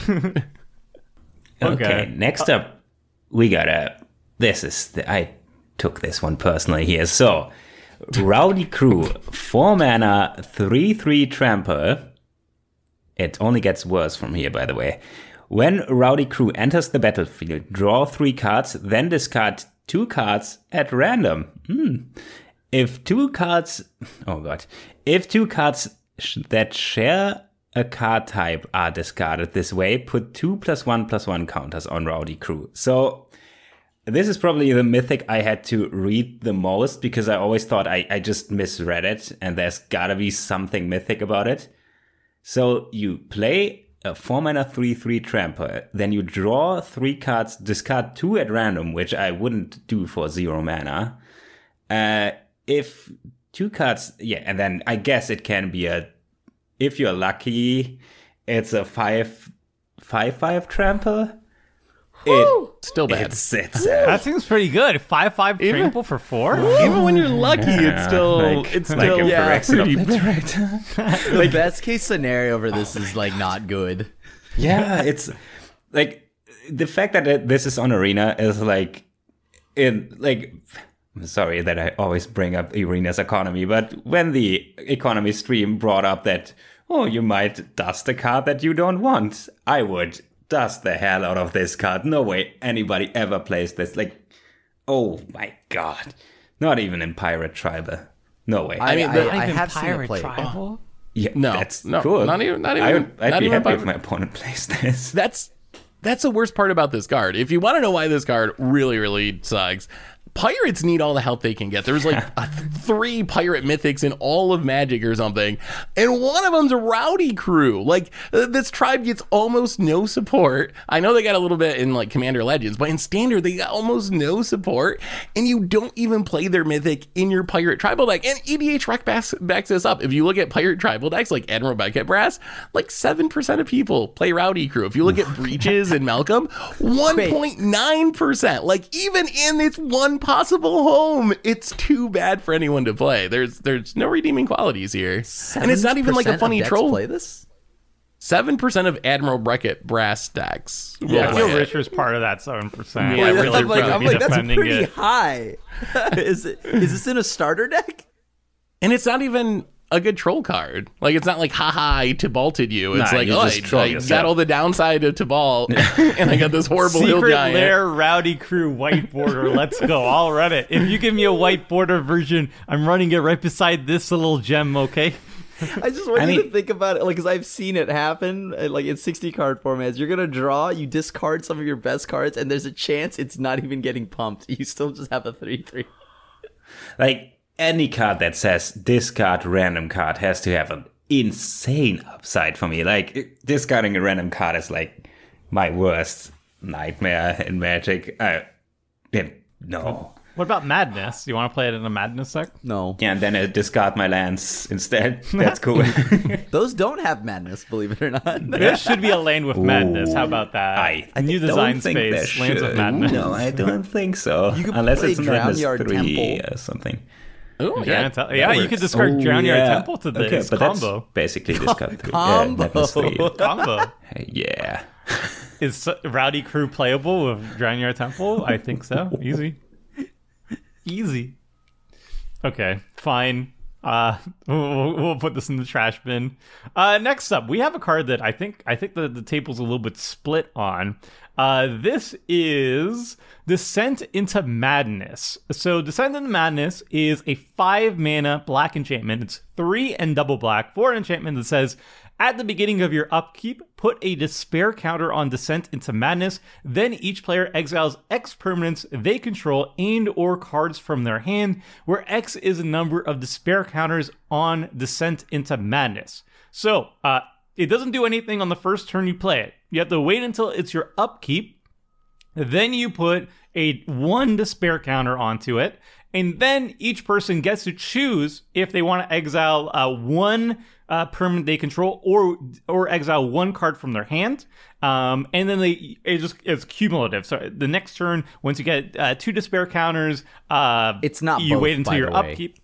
Okay. Next up, we got a. This is the, I took this one personally here. So, Rowdy Crew, four mana, three three tramper. It only gets worse from here, by the way. When Rowdy Crew enters the battlefield, draw three cards, then discard two cards at random. Hmm. If two cards, oh god, if two cards that share a card type are discarded this way, put two plus one plus one counters on Rowdy Crew. So this is probably the mythic I had to read the most because I always thought I, I just misread it and there's gotta be something mythic about it. So you play a 4 mana 3 3 tramper, then you draw three cards, discard two at random, which I wouldn't do for zero mana. Uh, if two cards, yeah, and then I guess it can be a, if you're lucky, it's a 5 5 5 tramper. It, still bad. it's, it's uh, that seems pretty good. Five five Even- trample for four. Even when you're lucky, it's still like- it's like still a Yeah. Phyrexian pretty Obliterator. The best case scenario for this is like not good. yeah, it's like the fact that it, this is on Arena is like in like. I'm sorry that I always bring up Arena's economy, but when the economy stream brought up that oh you might dust a card that you don't want, I would dust the hell out of this card. No way anybody ever plays this. Like, oh my god, not even in Pirate Tribal. No way. I, mean, I, the- I, have seen it played. Oh. yeah, no, that's no, cool. not even- not I even- would, I'd not be even happy if my opponent plays this. That's that's the worst part about this card. If you want to know why this card really really sucks, pirates need all the help they can get. There's like a th- three pirate mythics in all of Magic or something, and one of them's a rowdy crew. Like uh, this tribe gets almost no support. I know they got a little bit in like Commander Legends, but in Standard they got almost no support, and you don't even play their mythic in your pirate tribal deck. And EDHREC backs, backs this up. If you look at pirate tribal decks like Admiral Beckett Brass, like seven percent of people play rowdy crew. If you look at Breeches and Malcolm, one point nine percent. Like even in its one possible home, it's too bad for anyone to play. There's there's no redeeming qualities here, and it's not even like a 7% of funny decks troll. Play this. Seven percent of Admiral Beckett Brass decks. will Yeah, I feel. Richard's part of that seven percent. Yeah, I really I'm like, would I'm like that's pretty it. high. is it? Is this in a starter deck? And it's not even a good troll card. Like it's not like haha I Tibalted you. It's Nah, like oh just I, troll I yourself. got all the downside of Tibalt and I got this horrible hill Secret giant. Lair Rowdy Crew white border. Let's go. I'll run it. If you give me a white border version, I'm running it right beside this little gem. Okay. I just want I you to think about it, like, because I've seen it happen, uh, like in 60 card formats. You're gonna draw, you discard some of your best cards, and there's a chance it's not even getting pumped. You still just have a three-three. Like any card that says discard random card has to have an insane upside for me. Like discarding a random card is like my worst nightmare in Magic. I yeah, no. What about Madness? You want to play it in a Madness deck? No, Yeah, and then I discard my lands instead. That's cool. those don't have madness, believe it or not. There should be a lane with Madness. How about that? I New don't design think there space, lanes with should. Madness. No, I don't think so. You could Unless play it's Madness 3 Temple. or something. Oh, Yeah, yeah. te- yeah, you could discard Oh, Drown Your yeah. Temple to this okay, but combo. That's basically discard 3. Combo. Yeah, Madness 3. combo. Yeah. Is Rowdy Crew playable with Drown Your Temple? I think so. Easy. Easy. Okay, fine. Uh, we'll, we'll put this in the trash bin. Uh, next up, we have a card that I think I think the, the table's a little bit split on. Uh, this is Descent into Madness. So, Descent into Madness is a five mana black enchantment. It's three and double black for an enchantment that says, at the beginning of your upkeep, put a despair counter on Descent into Madness. Then each player exiles X permanents they control and or cards from their hand, where X is the number of despair counters on Descent into Madness. So, uh, it doesn't do anything on the first turn you play it. You have to wait until it's your upkeep. Then you put a one despair counter onto it. And then each person gets to choose if they want to exile uh, one uh, permanent they control or or exile one card from their hand. Um, and then they it just it's cumulative. So the next turn, once you get uh, two despair counters, uh, It's not you both, wait until your upkeep.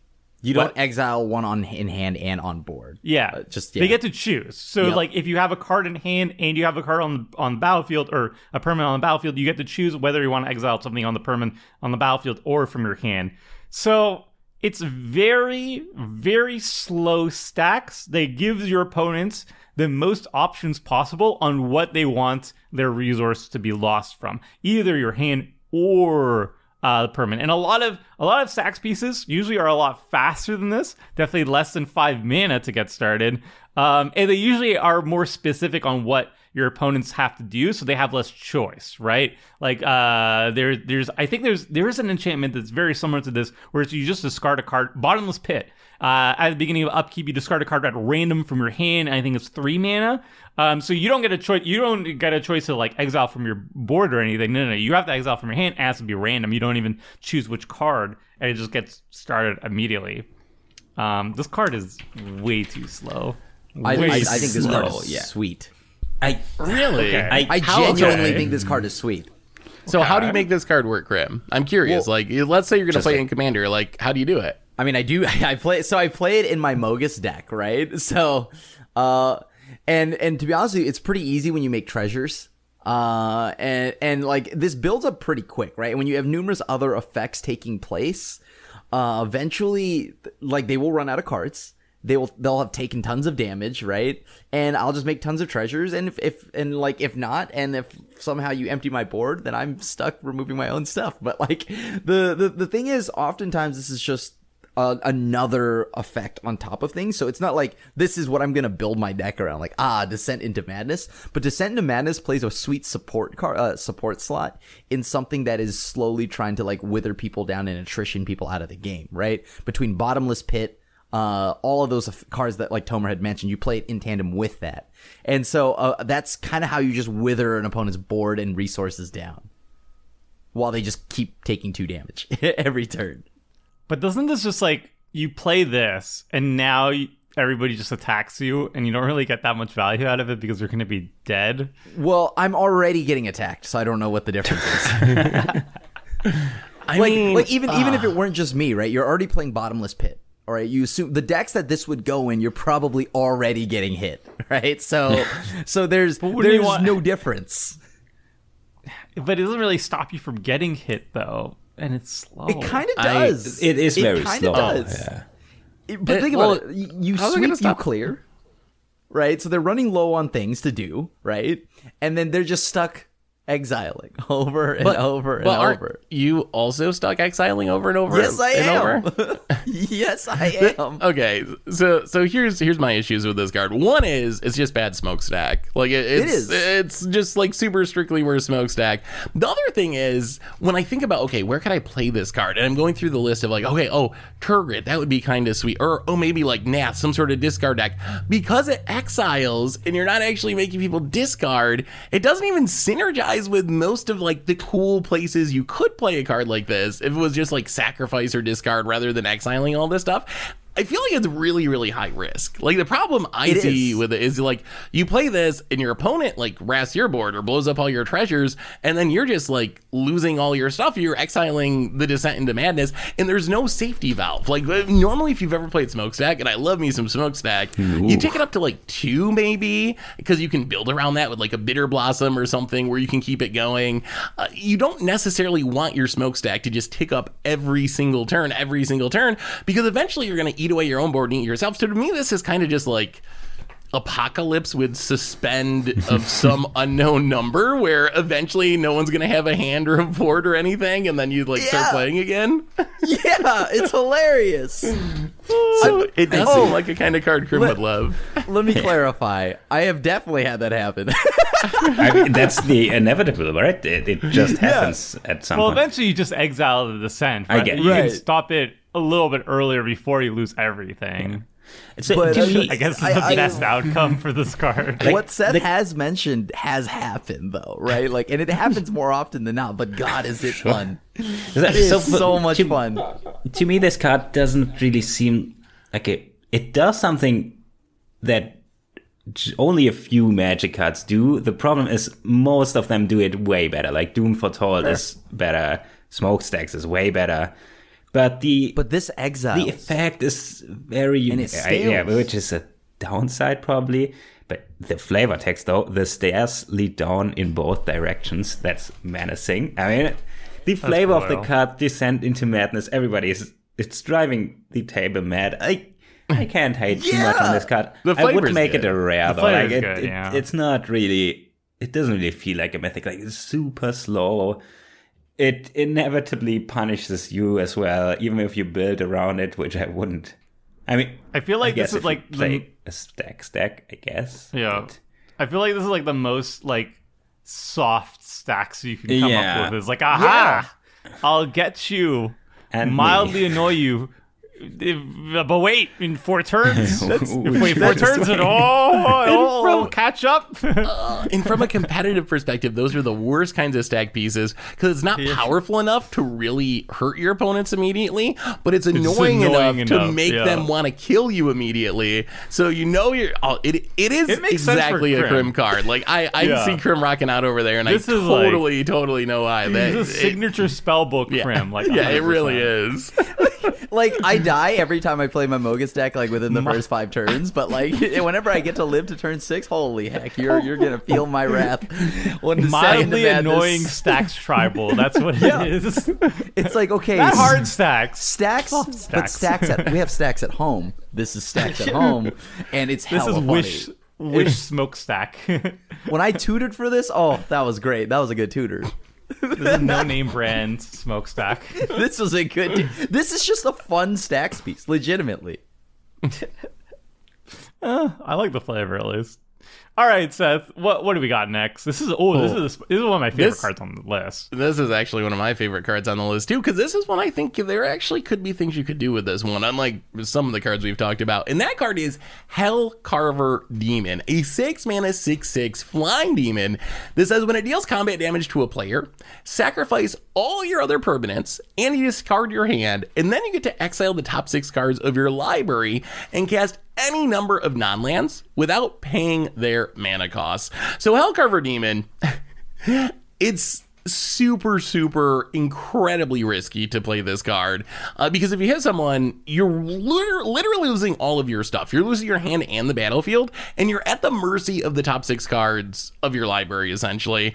You don't exile one on in hand and on board. Yeah, Uh, just they get to choose. So Yep. like if you have a card in hand and you have a card on on the battlefield or a permanent on the battlefield, you get to choose whether you want to exile something on the permanent on the battlefield or from your hand. So it's very very slow stacks. They gives your opponents the most options possible on what they want their resource to be lost from, either your hand or uh, permanent. And a lot of a lot of stacks pieces usually are a lot faster than this. Definitely less than five mana to get started. Um, and they usually are more specific on what your opponents have to do, so they have less choice, right? Like uh, there, there's I think there's there is an enchantment that's very similar to this, where it's you just discard a card, bottomless pit. Uh, at the beginning of upkeep, you discard a card at random from your hand. And I think it's three mana. Um, so you don't get a choice. You don't get a choice to like exile from your board or anything. No, no, no. You have to exile from your hand. It has to be random. You don't even choose which card, and it just gets started immediately. Um, this card is way too slow. I, I, I think this slow, card is yeah. sweet. I Really? Okay. I, I genuinely okay. think this card is sweet. So how do you make this card work, Krim? I'm curious. Well, like, let's say you're going to play like- in Commander. Like, how do you do it? I mean, I do. I play. So I play it in my Mogis deck, right? So, uh, and and to be honest with you, it's pretty easy when you make treasures. Uh, and and like this builds up pretty quick, right? When you have numerous other effects taking place, uh, eventually, like they will run out of cards. They will they'll have taken tons of damage, right? And I'll just make tons of treasures. And if, if and like if not, and if somehow you empty my board, then I'm stuck removing my own stuff. But like the the the thing is, oftentimes this is just uh, another effect on top of things. So it's not like this is what I'm going to build my deck around, like ah, Descent into Madness. But Descent into Madness plays a sweet support car uh, support slot in something that is slowly trying to like wither people down and attrition people out of the game. Right between Bottomless Pit. Uh, all of those f- cards that like Tomer had mentioned, you play it in tandem with that, and so uh, that's kind of how you just wither an opponent's board and resources down, while they just keep taking two damage every turn. But doesn't this just like you play this and now you, everybody just attacks you and you don't really get that much value out of it because you're going to be dead? Well, I'm already getting attacked, so I don't know what the difference is. I like, mean, like even even if it weren't just me, right? You're already playing bottomless pit. All right, you assume the decks that this would go in, you're probably already getting hit, right? So, so there's what do you there's want- no difference. But it doesn't really stop you from getting hit though, and it's slow. It kind of I- does. it is very kinda slow. Does. Yeah. It- but It- think well, about it. You, you how's it sweep, you clear, right? So they're running low on things to do, right? And then they're just stuck exiling over and over and but over. you also stuck exiling over and over? Yes, I and am. Over? yes, I am. Okay, so so here's here's my issues with this card. One is it's just bad smokestack. Like it, it's is. it's just like super strictly worse smokestack. The other thing is when I think about okay, where could I play this card? And I'm going through the list of like okay, oh Tergrid, that would be kind of sweet, or oh maybe like Nath, some sort of discard deck because it exiles and you're not actually making people discard. It doesn't even synergize with most of like the cool places you could play a card like this if it was just like sacrifice or discard rather than exiling all this stuff. I feel like it's really, really high risk. Like the problem I It see is. with it is like you play this and your opponent like rasts your board or blows up all your treasures, and then you're just like losing all your stuff. You're exiling the descent into madness, and there's no safety valve. Like uh, normally, if you've ever played Smokestack, and I love me some Smokestack, you take it up to like two maybe because you can build around that with like a Bitterblossom or something where you can keep it going. Uh, you don't necessarily want your Smokestack to just tick up every single turn, every single turn, because eventually you're going to eat away your own board and eat yourself. So to me, this is kind of just like apocalypse would suspend of some unknown number where eventually no one's gonna have a hand or a board or anything, and then you like start playing again. yeah, it's hilarious. So it does Oh. seem like a kind of card Krim would love. Let me clarify. I have definitely had that happen. I mean, that's the inevitable, right? It, it just happens at some point. Well, point. eventually you just exile the descent. I But get- you Right. can stop it a little bit earlier before you lose everything. So, But, to me, I guess it's the I- best outcome for this card. what Seth has mentioned has happened though, right? Like, and it happens more often than not. But God, is it fun? that- It's so so, much to, fun. To me, this card doesn't really seem like it. It does something that only a few magic cards do. The problem is most of them do it way better. Like Doom Foretold is better. Smokestacks is way better. But the But this exile, the effect is very it unique. Yeah, which is a downside probably. But the flavor text though, the stairs lead down in both directions. That's menacing. I mean, the flavor of the cool. card descent into madness. Everybody is it's driving the table mad. I I can't hate too much on this card. The I would make good. it a rare though. flavor's Like it, good, it- yeah. it's not really. It doesn't really feel like a mythic. Like it's super slow it inevitably punishes you as well, even if you build around it, which I wouldn't. I mean, I feel like guess this is like the- a stack stack, I guess. Yeah. but- I feel like this is like the most like soft stacks you can come Yeah. up with. It's like, aha, I'll get you, And mildly annoy you. If- but wait, in four turns. If wait four turns, at all, oh, oh, catch up. Uh, and from a competitive perspective, those are the worst kinds of stack pieces because it's not powerful enough to really hurt your opponents immediately, but it's annoying, annoying enough, to enough, make yeah. them want to kill you immediately. So you know you're. Oh, it it is It makes sense for exactly a Krim. Krim card. Like I I Yeah. see Krim rocking out over there, and This I is like- totally totally know why. That This is a it- signature spell book yeah, Krim. Like yeah, it really is. like I die every time I play my Mogis deck, like within the first five turns. But like whenever I get to live to turn six, holy heck, you're you're gonna feel my wrath. When Mildly annoying stacks tribal. That's what it is. It's like okay, Not hard stacks. stacks, but stacks. stacks at we have stacks at home. This is stacks at home, and it's This is wish funny. wish smokestack. When I tutored for this, oh, that was great. That was a good tutor. This is no name brand smokestack. This was a good. This is just a fun stacks piece, legitimately. Uh, I like the flavor at least. All right, Seth. What what do we got next? This is oh, this is this is one of my favorite This- cards on the list. This is actually one of my favorite cards on the list too, because this is one I think there actually could be things you could do with this one, unlike some of the cards we've talked about. And that card is Hellcarver Demon, a six mana six six flying demon. This says when it deals combat damage to a player, sacrifice all your other permanents and you discard your hand, and then you get to exile the top six cards of your library and cast any number of non-lands without paying their mana costs. So Hellcarver Demon it's super super incredibly risky to play this card uh, because if you hit someone you're liter- literally losing all of your stuff you're losing your hand and the battlefield and you're at the mercy of the top six cards of your library essentially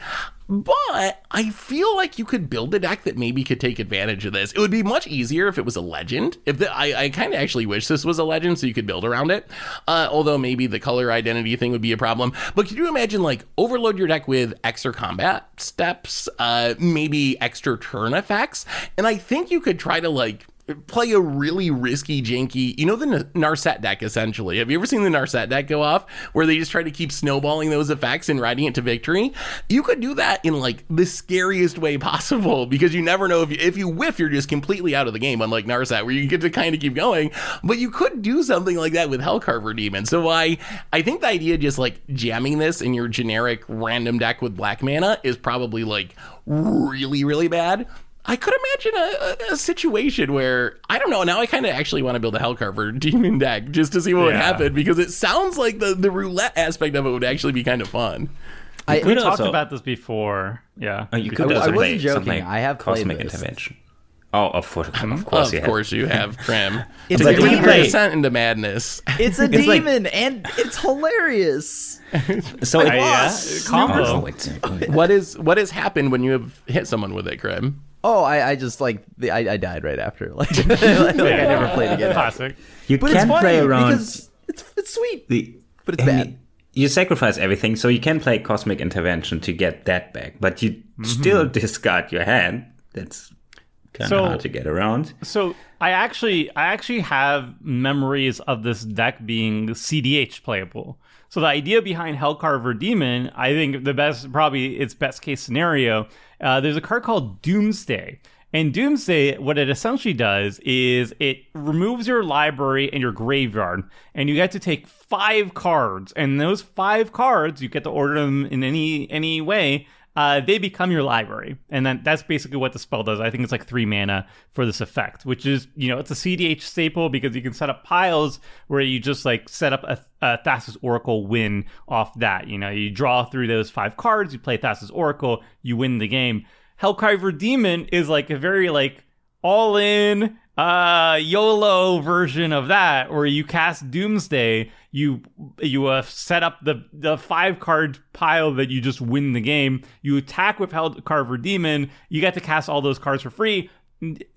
but I feel like you could build a deck that maybe could take advantage of this. It would be much easier if it was a legend. If the, I, I kind of actually wish this was a legend so you could build around it. Uh, although maybe the color identity thing would be a problem. But could you imagine like overload your deck with extra combat steps, uh, maybe extra turn effects, and I think you could try to like play a really risky, janky, you know, the N- Narset deck essentially. Have you ever seen the Narset deck go off where they just try to keep snowballing those effects and riding it to victory? You could do that in like the scariest way possible because you never know if you, if you whiff, you're just completely out of the game, unlike Narset where you get to kind of keep going. But you could do something like that with Hellcarver Demon. So I, I think the idea just like jamming this in your generic random deck with black mana is probably like really, really bad. I could imagine a, a, a situation where I don't know. Now I kind of actually want to build a Hellcarver demon deck just to see what would happen because it sounds like the the roulette aspect of it would actually be kind of fun. I, We talked also- about this before. Yeah. Oh, you could I- I also wasn't play joking. something I have played cosmic this. intervention. Oh, of course, of course, of you have. course, you have Krim. It's to a get rid of demon. descent into madness. It's a It's like- demon, and it's hilarious. So it Uh, yeah, was combo. Oh, what is what has happened when you have hit someone with it, Krim? Oh, I, I just like the, I, I died right after. Like, like, I never played again. Classic. You But it's can funny play around because it's it's sweet. the but it's bad. mean, you sacrifice everything, so you can play Cosmic Intervention to get that back, but you Mm-hmm. still discard your hand. That's kind of So- hard to get around. So I actually I actually have memories of this deck being cEDH playable. So the idea behind Hellcarver Demon, I think the best probably its best case scenario. Uh, there's a card called Doomsday. And Doomsday, what it essentially does is it removes your library and your graveyard, and you get to take five cards. And those five cards, you get to order them in any any way uh, they become your library. And then that's basically what the spell does. I think it's like three mana for this effect, which is, you know, it's a cEDH staple because you can set up piles where you just like set up a, a Thassa's Oracle win off that. You know, you draw through those five cards, you play Thassa's Oracle, you win the game. Hellcarver Demon is like a very like all in uh YOLO version of that where you cast Doomsday, you you uh, set up the the five card pile that you just win the game. You attack with Hellcarver Demon, you get to cast all those cards for free.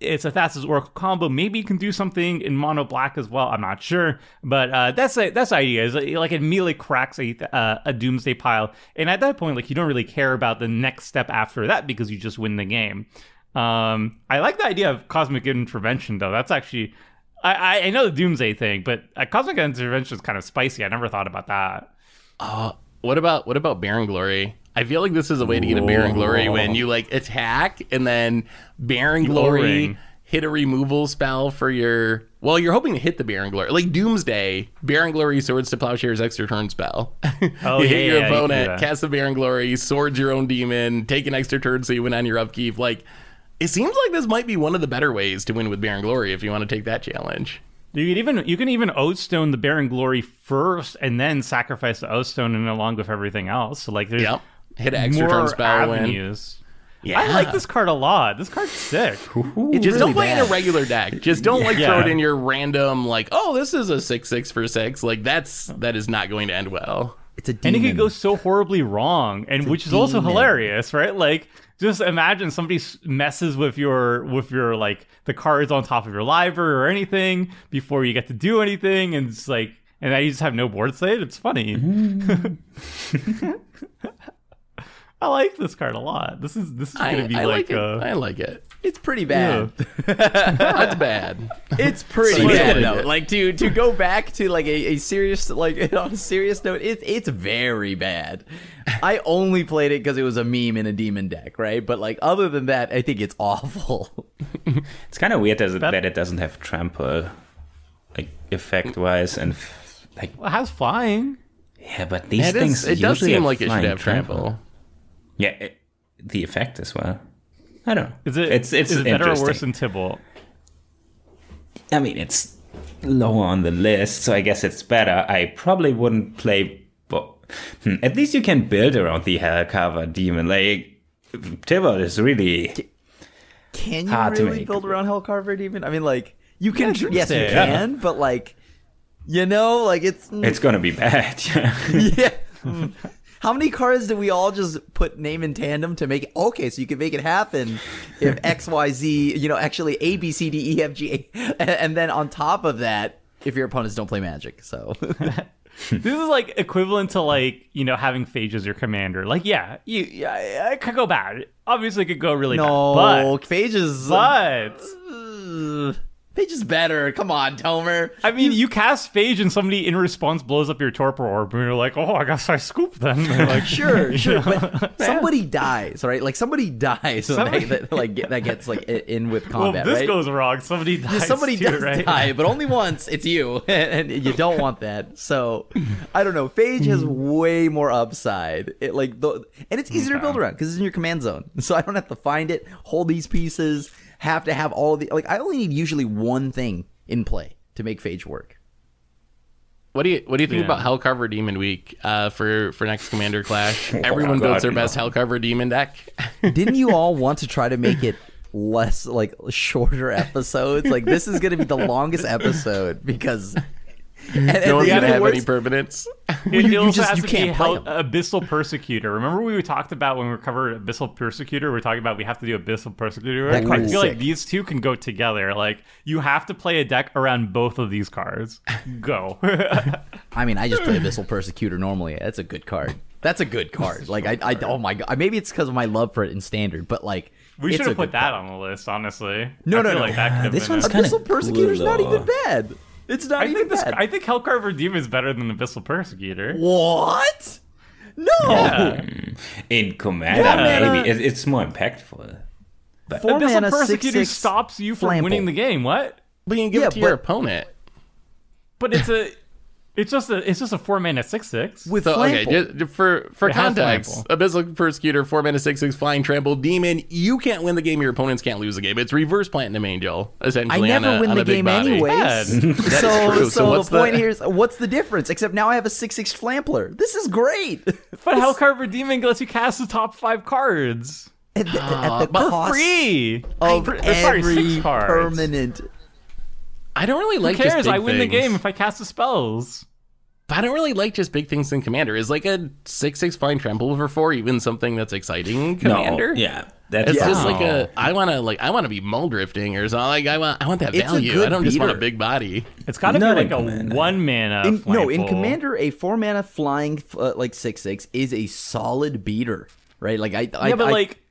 It's a Thassa's Oracle combo. Maybe you can do something in mono black as well. I'm not sure, but uh, that's a, that's the idea. Is like it immediately cracks a uh, a Doomsday pile, and at that point, like you don't really care about the next step after that because you just win the game. Um, I like the idea of cosmic intervention, though. That's actually, I, I, know the Doomsday thing, but uh, cosmic intervention is kind of spicy. I never thought about that. Uh, what about what about Barren Glory? I feel like this is a way to get a Barren Glory when you like attack and then Barren Glory hit a removal spell for your. Well, you're hoping to hit the Barren Glory, like Doomsday. Barren Glory swords to plowshares extra turn spell. Oh, you hit your yeah, you opponent, that. cast the Barren Glory, swords your own demon, take an extra turn so you win on your upkeep. Like, it seems like this might be one of the better ways to win with Barren Glory if you want to take that challenge. You can even you can even Oathstone the Barren Glory first, and then sacrifice the Oathstone, and along with everything else. So like there's Yep. Hit extra more turn spell win. avenues. I like this card a lot. This card's sick. It's Just really don't play in a regular deck. Just don't like throw it in your random like, oh, this is a six six for six. Like that's that is not going to end well. It's a and it could go so horribly wrong and which is also hilarious right like just imagine somebody messes with your with your like the cards on top of your library or anything before you get to do anything and it's like and now you just have no board state it's funny i like this card a lot this is this is gonna be I like, like it. uh I like it. It's pretty bad. That's bad. It's pretty So bad like though. it. Like to to go back to like a, a serious like on a serious note, it, it's very bad. I only played it because it was a meme in a demon deck, right? But like other than that, I think it's awful. It's kind of weird that it, that it doesn't have trample, like effect wise, and f- like it has flying yeah, but these It, things is, it does seem have like it should flying have trample. Yeah, it, the effect as well. I don't know. is it It's it's is it better or worse than Tibalt I mean, it's lower on the list, so I guess it's better. I probably wouldn't play. Bo- hmm, at least you can build around the Hellcarver demon. Like Tibalt is really Can you Hard to really make. build around Hellcarver demon? I mean, like you can. Yeah, yes, you Doomsday. can, but like you know, like it's it's gonna be bad. yeah. How many cards do we all just put name in tandem to make it? Okay, so you can make it happen if X, Y, Z, you know, actually A, B, C, D, E, F, G, A. And, and then on top of that, if your opponents don't play magic. So this is like equivalent to like you know having Phage as your commander. Like yeah, you yeah, it could go bad. Obviously, it could go really no, bad. Phage is. But but uh, Phage is better. Come on, Tomer. I mean, you cast Phage and somebody in response blows up your torpor orb, and you're like, oh, I guess I scooped then. Like, Sure, sure, know? but somebody dies, right? Like somebody dies when Somebody- they, that, like get, that gets like in with combat, if this right? goes wrong. Somebody dies. Yeah, somebody too, does right? die, but only once. It's you, and you don't want that. So, I don't know. Phage has mm. way more upside. It like the, and it's easier to build around because it's in your command zone. So I don't have to find it, hold these pieces, have to have all the like. I only need usually one thing in play to make Phage work. What do you What do you think Yeah. about Hellcarver Demon Week uh, for for next Commander Clash? Everyone God, builds their no. best Hellcarver Demon deck. Didn't you all want to try to make it less like shorter episodes? Like this is going to be the longest episode because. And, and no one's gonna have worse- any permanence. It, you- you also just- has you to can't be play Hell, 'em. Abyssal Persecutor. Remember we talked about when we covered Abyssal Persecutor? We are talking about we have to do Abyssal Persecutor. That I card is feel like these two can go together. Like you have to play a deck around both of these cards. Go. I mean, I just play Abyssal Persecutor normally. That's a good card. That's a good card. Like I, I oh my god, maybe it's because of my love for it in standard, but like We it's should have put that card. on the list, honestly. No, I no, feel no. Like that could have This been one's it. kinda Abyssal Persecutor's cool, not even bad. It's not I even think this. bad. I think Hellcarver Demon is better than Abyssal Persecutor. what? No. Yeah. In Commander, Yeah. maybe it, it's more impactful. But Four Abyssal mana, Persecutor 6/6 stops you from flample. winning the game. What? But you can give Yeah, it to your opponent. But it's a. It's just a. It's just a four mana six six. With So okay, Flample. just for for It has context, Abyssal Persecutor, four mana, six six, flying trample, demon. You can't win the game. Your opponents can't lose the game. It's reverse Platinum Angel I essentially. I never on a, win on the a big game body. anyways. Bad. so, true. so, So what's the point the- here is, what's the difference? Except now I have a six six flampler. This is great. But Hellcarver Demon lets you cast the top five cards at the, at the ah, but cost free. of For- or uh, sorry, every six cards. permanent. I don't really Who like just cares? big I win the game if I cast the spells. But I don't really like just big things in Commander. Is like a six six flying trample for four even something that's exciting Commander? no, yeah, that's It's just like a I want to like I want to be mull drifting or something. Like I want I want that It's value. I don't just want a big body. It's got to be like a Commander. one mana. In, no, in Commander, a four mana flying uh, like six six is a solid beater, right? Like I, I Yeah, but I- like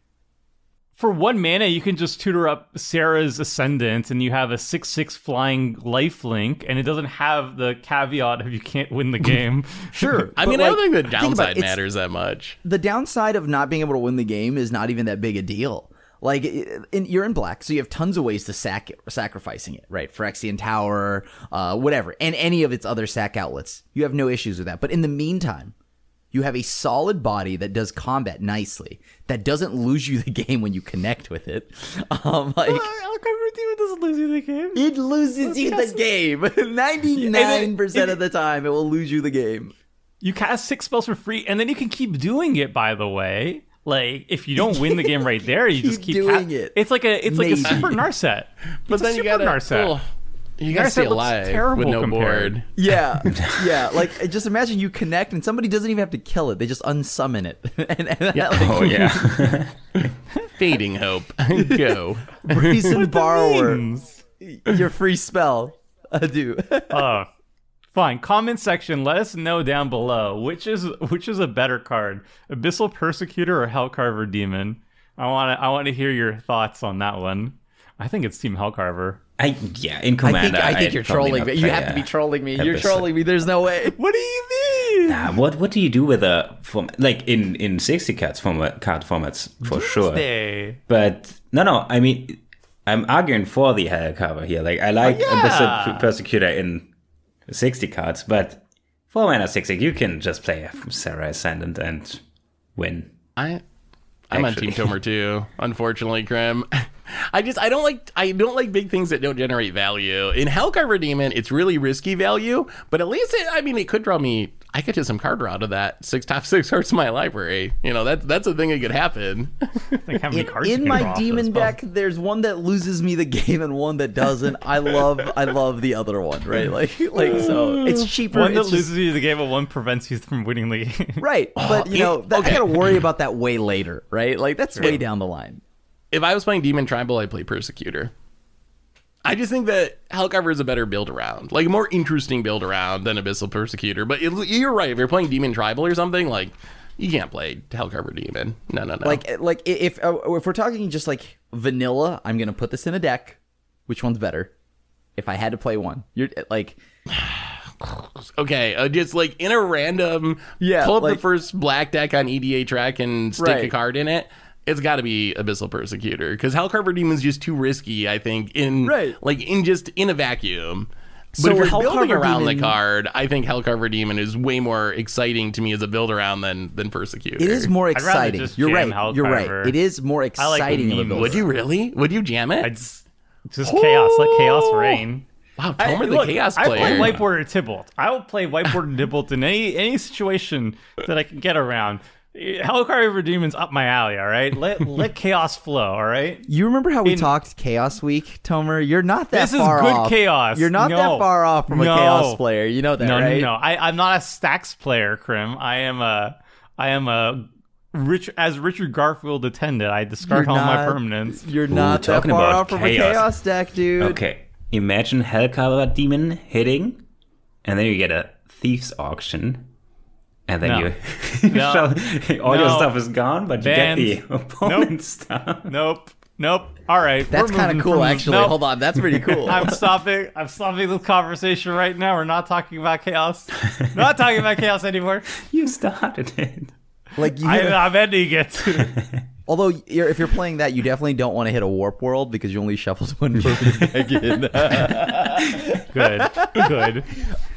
for one mana, you can just tutor up Serra's Ascendant, and you have a six six flying life link, and it doesn't have the caveat of you can't win the game. sure. I but, mean, I don't think the downside it, it's- matters that much. the downside of not being able to win the game is not even that big a deal. Like, in, you're in black, so you have tons of ways to sack it, sacrificing it, right? Phyrexian Tower, uh, whatever, and any of its other sack outlets. You have no issues with that. But in the meantime, you have a solid body that does combat nicely, that doesn't lose you the game when you connect with it. Um, like, Hellcarver Demon doesn't lose you the game. it loses you the game. 99% of the time, it will lose you the game. You cast six spells for free, and then you can keep doing it. By the way, like if you don't win the game right there, you just Keep keep doing ca- it. It's like a it's like a super Narset. But It's a then you gotta Narset. oh, you gotta Narset stay looks alive terrible with no compared. board. Yeah, yeah. Like, just imagine you connect and somebody doesn't even have to kill it; they just unsummon it. and, and that, like, oh yeah. Fading hope. Go. Brazen Borrower, Means. your free spell. Adieu. Uh, fine. Comment section. Let us know down below which is which is a better card, Abyssal Persecutor or Hellcarver Demon. I want to I want to hear your thoughts on that one. I think it's Team Hellcarver. I yeah. In I Commander, think I think I'd you're trolling me. You have to be trolling me. You're Abyssal. trolling me. There's no way. What do you mean? Nah, what what do you do with a form like in in sixty cards format card formats for sure? Day. But no, no. I mean, I'm arguing for the Hellcarver here. Like I like Oh, yeah. Abyssal Persecutor in sixty cards, but four mana six you can just play Serra Ascendant and win. I I'm on Team Tomer too. Unfortunately, Krim. I just I don't like I don't like big things that don't generate value. In Hellcarver Demon, it's really risky value, but at least it, I mean it could draw me. I could get some card draw out of that six top six cards in my library. You know that's that's a thing that could happen. Like how many In, cards you in my demon this spell. deck, there's one that loses me the game and one that doesn't. I love, I love the other one, right? Like, like so it's cheaper. One that just- loses you the game, and one prevents you from winning the game. right? But oh, you know, that, okay. I gotta worry about that way later, right? Like that's way down the line. If I was playing Demon Tribal, I'd play Persecutor. I just think that Hellcarver is a better build around, like a more interesting build around than Abyssal Persecutor. But it, you're right. If you're playing Demon Tribal or something, like you can't play Hellcarver Demon. No, no, no. Like, like if uh, if we're talking just like vanilla, I'm gonna put this in a deck. Which one's better? If I had to play one, you're like, okay, uh, just like in a random, Yeah, pull up like- the first black deck on EDHREC and stick a card in it. It's got to be Abyssal Persecutor because Hellcarver Demon's just too risky. I think in Right. like in just in a vacuum. But So if you're Hellcarver building around Demon- the card, I think Hellcarver Demon is way more exciting to me as a build around than than Persecutor. it is more rather exciting. just You're jam right. You're right. It is more exciting. of a Would you really? Would you jam it? I just just chaos. Let chaos reign. wow, I- Tomer the look, Chaos I player. play Whiteborder Tibalt. I will play Whiteborder Tibalt in any any situation that I can get around. Hellcarver Demon's up my alley. All right, let let chaos flow. All right. You remember how we In- talked Chaos Week, Tomer? You're not that This is far good off. chaos. You're not No. that far off from No. a Chaos player. You know that, No, right? no, no. I, I'm not a stacks player, Krim. I am a I am a rich as Richard Garfield attended. I discard You're all my not- permanents. You're not that talking far about off from a chaos. Chaos deck, dude. Okay, imagine Hellcarver Demon hitting, and then you get a thieves auction, and then No. you No. shall- all your stuff is gone, but Banned. you get the opponent's stuff. Nope. Nope. All right. That's kind of cool, from- actually. Nope. Hold on, that's pretty cool. I'm stopping. I'm stopping this conversation right now. We're not talking about chaos. not talking about chaos anymore. You started it. like you, I, hit a- I'm ending it. Although you're, if you're playing that, you definitely don't want to hit a warp world because you only shuffled one permanent back in. Good. Good.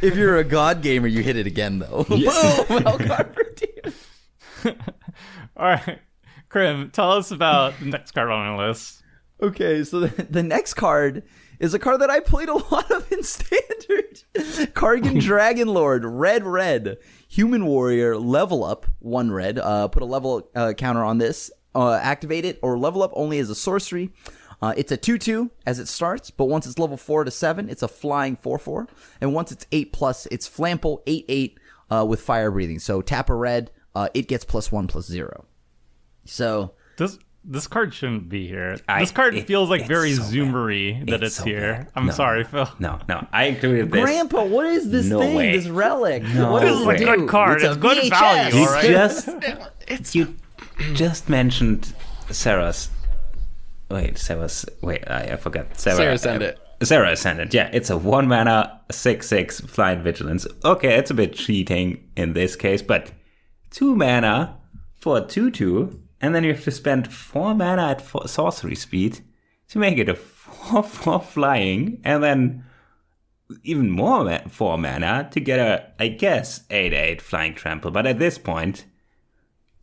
if you're a god gamer, you hit it again though. Boom! Hellcard Redeemer. All right. Krim, tell us about the next card on our list. Okay, so the, the next card is a card that I played a lot of in standard. Kargan Dragonlord, red, red, human warrior, level up, one red. Uh, put a level uh, counter on this. Uh, activate it or level up only as a sorcery. Uh, it's a 2 2 as it starts, but once it's level 4 to 7, it's a flying 4 4. And once it's 8 plus, it's flample 8 8 uh, with fire breathing. So tap a red, uh, it gets plus 1 plus 0. So. This this card shouldn't be here. I- this card it- feels like very so bad. zoomery that It's it's, so here. bad. I'm No. sorry, Phil. No, no, I agree with this. Grandpa, what is this No thing? way. This relic? No what This does is a good card. a It's good VHS. value, You all right? just It's you just mentioned Serra's. Wait, Serra's. Wait, I, I forgot. Serra, Serra Ascendant. Uh, Serra Ascendant. Yeah, it's a one mana six six flying vigilance. Okay, it's a bit cheating in this case, but two mana for a two two, and then you have to spend four mana at four sorcery speed to make it a four four flying, and then even more ma- four mana to get a I guess eight eight flying trample. But at this point,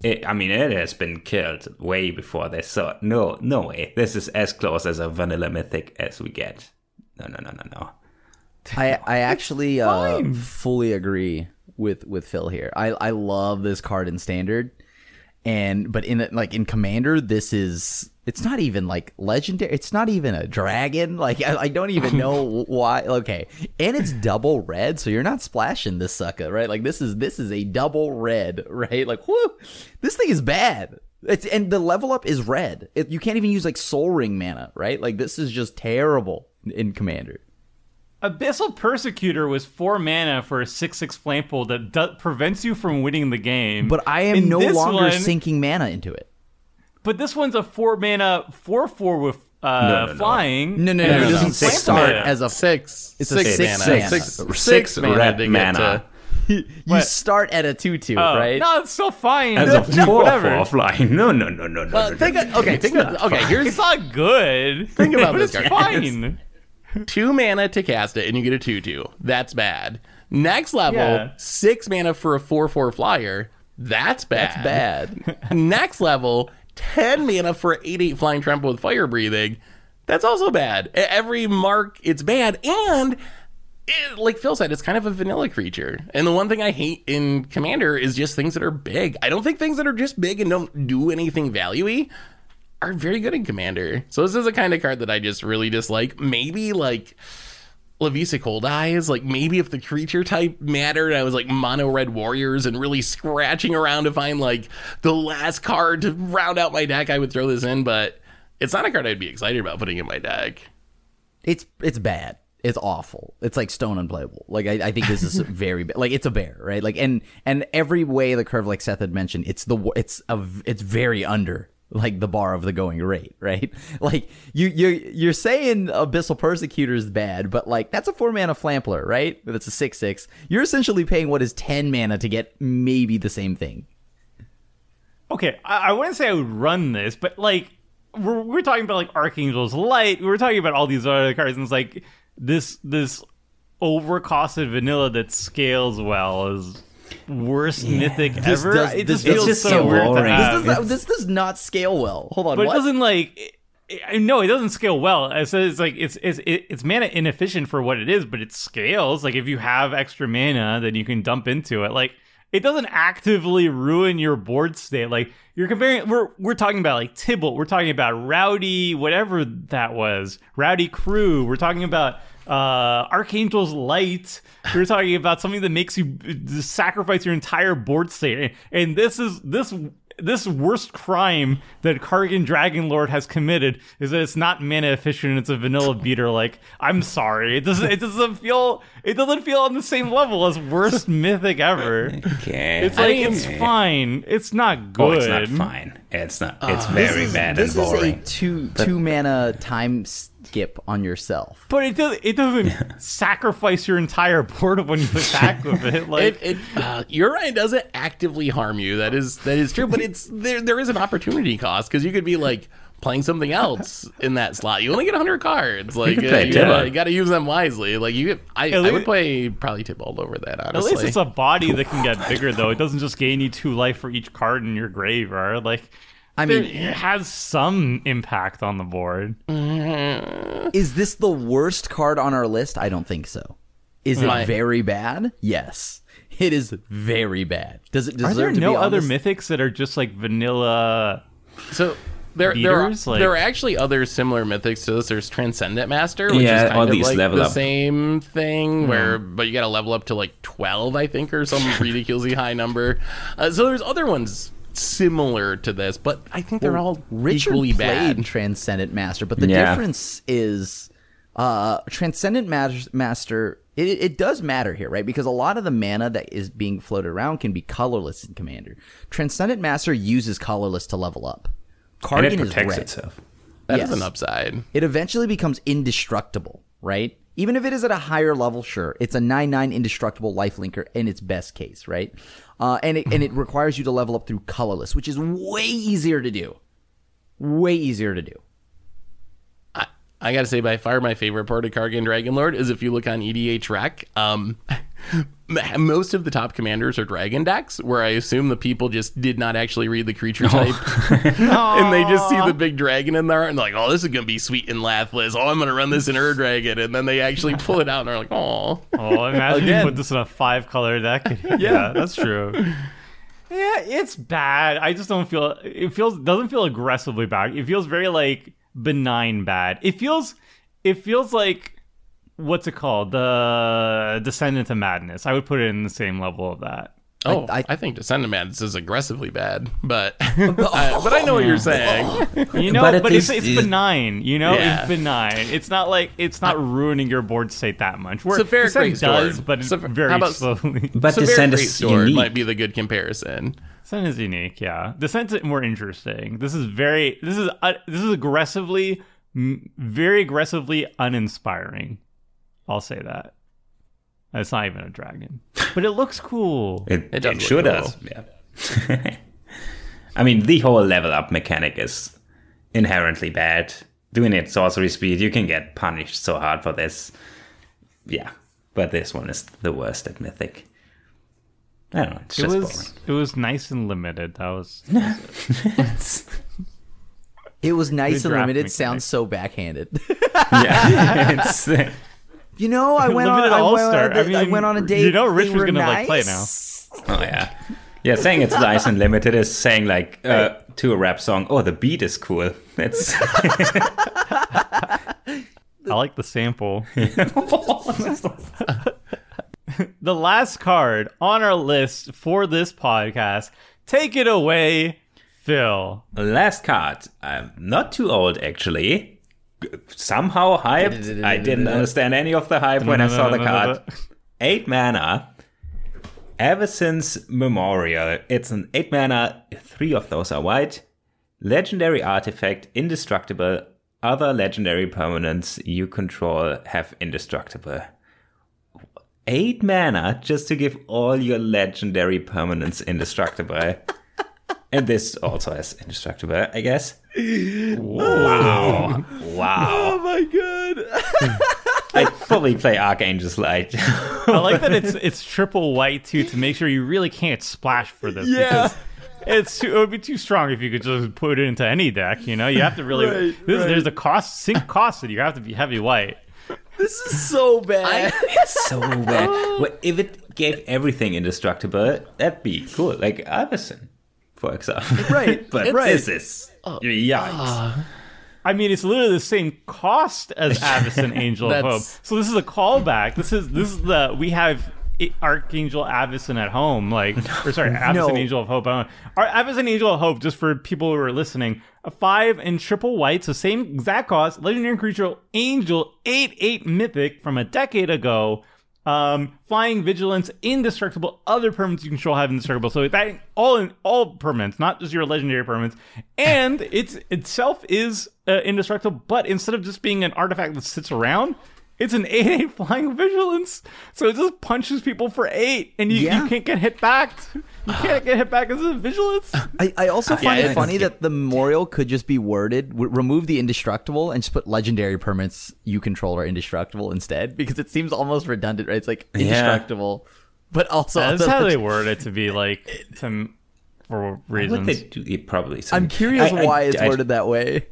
it, I mean, it has been killed way before this, so no, no way. This is as close as a vanilla mythic as we get. No, no, no, no, no. I I actually uh, fully agree with with Phil here. I I love this card in standard, and but in like in commander, this is it's not even like legendary. It's not even a dragon. Like I, I don't even know why. Okay, and it's double red, so you're not splashing this sucker, right? Like this is this is a double red, right? Like whoo, this thing is bad. It's and the level up is red. It, you can't even use like Sol Ring mana, right? Like this is just terrible in commander. Abyssal Persecutor was four mana for a six six flample that do- prevents you from winning the game. But I am In no longer one- sinking mana into it. But this one's a four mana four four with uh, No, no, no. flying. No, no, and no. It doesn't flample start mana. as a. six. It's a six, six mana. mana. Six, Six six mana red to mana. to. You What? start at a two-two, Oh, right? No, it's still fine. As a four Whatever. four flying. No, no, no, no, no. Uh, no, think no. of, okay, think of, okay. Here's It's not good. Think about this it's card. fine. two mana to cast it, and you get a two-two. That's bad. Next level, Yeah. six mana for a four-four flyer. That's bad. That's bad. Next level, 10 mana for an 8 8 flying trample with fire breathing. That's also bad. Every mark, it's bad. And, it, like Phil said, it's kind of a vanilla creature. And the one thing I hate in Commander is just things that are big. I don't think things that are just big and don't do anything value are very good in Commander. So this is a kind of card that I just really dislike. Maybe, like. Lovisa Coldeyes, like maybe if the creature type mattered, I was like mono red warriors and really scratching around to find like the last card to round out my deck, I would throw this in, but it's not a card I'd be excited about putting in my deck. it's it's bad. It's awful. It's like stone unplayable. Like I, I think this is very bad. Like it's a bear, right? Like and and every way the curve, like Seth had mentioned, it's the it's a it's very under like the bar of the going rate, right? Like you you you're saying Abyssal Persecutor is bad, but like that's a four mana flampler, right? That's a six six. You're essentially paying what is ten mana to get maybe the same thing. Okay, I, I wouldn't say I would run this, but like we're, we're talking about like Archangel's Light. We're talking about all these other cards, and it's like this this overcosted vanilla that scales well is worst mythic This ever. does- it this just feels just so so weird to boring. This does not, this does not scale well. Hold on, but what? it doesn't like. It, it- no, it doesn't scale well. It's, it's like it's it's it- it's mana inefficient for what it is, but it scales. Like if you have extra mana, then you can dump into it. Like it doesn't actively ruin your board state. Like you're comparing. We're we're talking about like Tibalt. We're talking about Rowdy, whatever that was, Rowdy Crew. We're talking about uh Archangel's Light. We're talking about something that makes you uh, sacrifice your entire board state. And this is this this worst crime that Kargan Dragonlord has committed is that it's not mana efficient. It's a vanilla beater. Like, I'm sorry, it doesn't. It doesn't feel. It doesn't feel on the same level as worst mythic ever. Okay. It's like I- it's fine. It's not good. Oh, it's not fine. It's not. It's very this is, bad this and is boring. a two two mana time skip on yourself. But it does. It doesn't sacrifice your entire board when you attack with it. Like It, it uh, you're right. It doesn't actively harm you. That is that is true. But it's there. There is an opportunity cost because you could be like playing something else in that slot. You only get 100 cards. Like could uh, you, gotta, you gotta use them wisely. Like you, could, I, At I lea- would play probably Tibalt over that. At least it's a body that can get bigger, though. It doesn't just gain you two life for each card in your graveyard. Like, I mean, it has some impact on the board. is this the worst card on our list? I don't think so. Is it My- very bad? Yes. It is very bad. Does it deserve Are there to no be on other this- mythics that are just like vanilla? So there, there, are, Beaters, like- there are actually other similar mythics to this. There's Transcendent Master, which Yeah, is kind of these like level the up. same thing, where but you got to level up to like 12, I think, or some ridiculously high number. Uh, so there's other ones similar to this, but I think they're all Richard equally played bad. Transcendent Master, but the Yeah. difference is uh, Transcendent Master. It, it does matter here, right? Because a lot of the mana that is being floated around can be colorless in Commander. Transcendent Master uses colorless to level up. and Kargan it is protects red. itself. That is Yes. an upside. It eventually becomes indestructible, right? Even if it is at a higher level, sure, it's a 9-9 indestructible lifelinker in its best case, right? Uh, and it and it requires you to level up through colorless, which is way easier to do. Way easier to do. I, I gotta say, by far my favorite part of Kargan Dragonlord is if you look on EDHREC, um, most of the top commanders are dragon decks, where I assume the people just did not actually read the creature type, and they just see the big dragon in there, and they're like, "Oh, this is gonna be sweet and Lathliss. Oh, I'm gonna run this in Ur Dragon," and then they actually pull it out, and they're like, "Oh." Oh, imagine you put this in a five color deck. yeah, that's true. Yeah, it's bad. I just don't feel it feels doesn't feel aggressively bad. It feels very like benign bad. It feels it feels like what's it called? The Descendant of Madness. I would put it in the same level of that. Oh, I, I- think Descendant Madness is aggressively bad, but I, but I know what you're saying. You know, But but, at it's, it's benign. You know, Yeah. it's benign. It's not like it's not ruining your board state that much. Where It's a very Descent great does, sword. but it's So- very about- slowly. But So Descent Great Sword might be the good comparison. Descent is unique, yeah. Descent's more interesting. This is very, this is uh, this is aggressively, m- very aggressively uninspiring. I'll say that. It's not even a dragon, but it looks cool. It, It it, look sure cool. does. Yeah. I mean, the whole level up mechanic is inherently bad. Doing it sorcery speed, you can get punished so hard for this. Yeah, but this one is the worst at Mythic. I don't know. It's It just was it was nice and limited. That was boring. It was nice and limited. mechanic. Sounds so backhanded. yeah, it's, you know, I went on. I went, All-Star. on I a, I mean, went on a date. you know Rich was gonna, like, play now. oh yeah, yeah. Saying it's nice and limited is saying like uh, to a rap song. Oh, the beat is cool. It's I like the sample. the last card on our list for this podcast. Take it away, Phil. Last card. I'm not too old actually. Somehow hyped. I didn't understand any of the hype when I saw the card. Eight mana. Avacyn's Memorial, it's an eight mana. Three of those are white. Legendary artifact, indestructible. Other legendary permanents you control have indestructible. Eight mana just to give all your legendary permanents indestructible. and this also has indestructible, I guess. Wow. Wow. Oh my god! I'd probably play Archangel's Light. I like that it's it's triple white too to make sure you really can't splash for this. Yeah. because It's too, it would be too strong if you could just put it into any deck. You know, you have to really. Right, this, right. There's a cost, sink cost that you have to be heavy white. This is so bad. it's so bad. Well, if it gave everything indestructible, that'd be cool. Like Avacyn, for example. Right, but right. this is oh, yikes. Ah. I mean, it's literally the same cost as Avacyn Angel of Hope. So this is a callback. This is this is the we have I- Archangel Avacyn at home, like, or sorry, Avacyn No. Angel of Hope. I Our Avacyn Angel of Hope, just for people who are listening, a five and triple white, so same exact cost, legendary creature Angel, eight eight mythic from a decade ago. Um, flying vigilance, indestructible. Other permanents you control have indestructible. So that all in all permanents, not just your legendary permanents. And it's itself is uh, indestructible, but instead of just being an artifact that sits around, it's an 8 8 flying vigilance. So it just punches people for 8, and you, Yeah. you can't get hit back. You uh, can't get hit back as a vigilance. I, I also find it's- it funny that the memorial could just be worded, w- remove the indestructible and just put legendary permits you control are indestructible instead, because it seems almost redundant, right? It's like Yeah. indestructible, but also That's other how they word it to be like, to, for What reasons. they do, it probably. I'm curious I- I- why it's I- worded that way.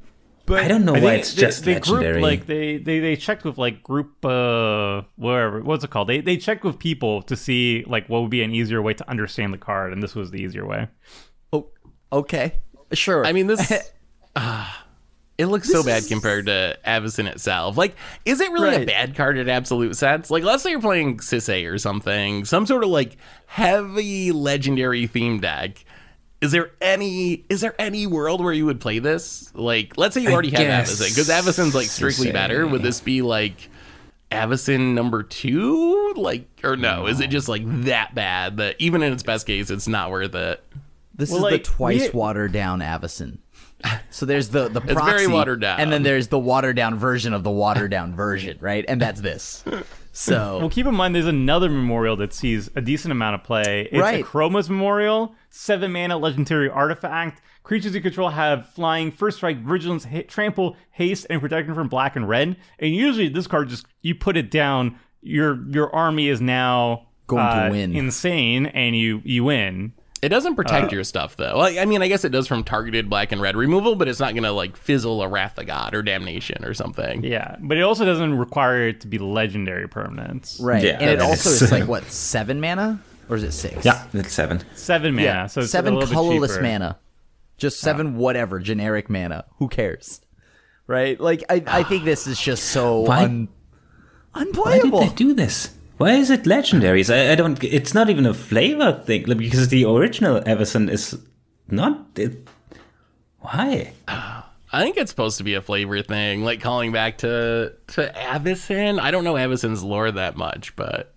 But I don't know I why it's they, just they legendary. grouped like they, they they checked with like group uh whatever what's it called they they checked with people to see like what would be an easier way to understand the card and this was the easier way oh, okay, sure. I mean, this. ah, it looks so bad compared to Avacyn itself. Like, is it really a bad card in absolute sense? Like, let's say you're playing Sisay or something, some sort of like heavy legendary theme deck. Is there any is there any world where you would play this? Like, let's say you I already have guess Avacyn, because Avacyn's like strictly better. Would this be like Avacyn number two? Like, or no? Is it just like that bad that even in its best case, it's not worth it? This Well, is like, the twice we- watered down Avacyn. So there's the the proxy, very watered down. and then there's the watered down version of the watered down version, right? And that's this. So well keep in mind there's another memorial that sees a decent amount of play it's Right. Akroma's memorial seven mana legendary artifact creatures you control have flying first strike vigilance ha- trample haste and protection from black and red and usually this card just you put it down your your army is now Going to uh, win. insane and you you win It doesn't uh, protect your stuff though. Like, I mean, I guess it does from targeted black and red removal, but it's not gonna like fizzle a Wrath of God or Damnation or something. Yeah, but it also doesn't require it to be legendary permanence. right, Yeah, and it also is- is like what seven mana or is it six? yeah, it's seven. Seven mana, so it's seven a colorless bit mana, just seven whatever generic mana. Who cares? Right? Like I, I think this is just so Why- un, Why did they do this? Why is it legendaries? I, I don't. It's not even a flavor thing because the original Avacyn is not. It, why? I think it's supposed to be a flavor thing, like calling back to to Avacyn. I don't know Avacyn's lore that much, but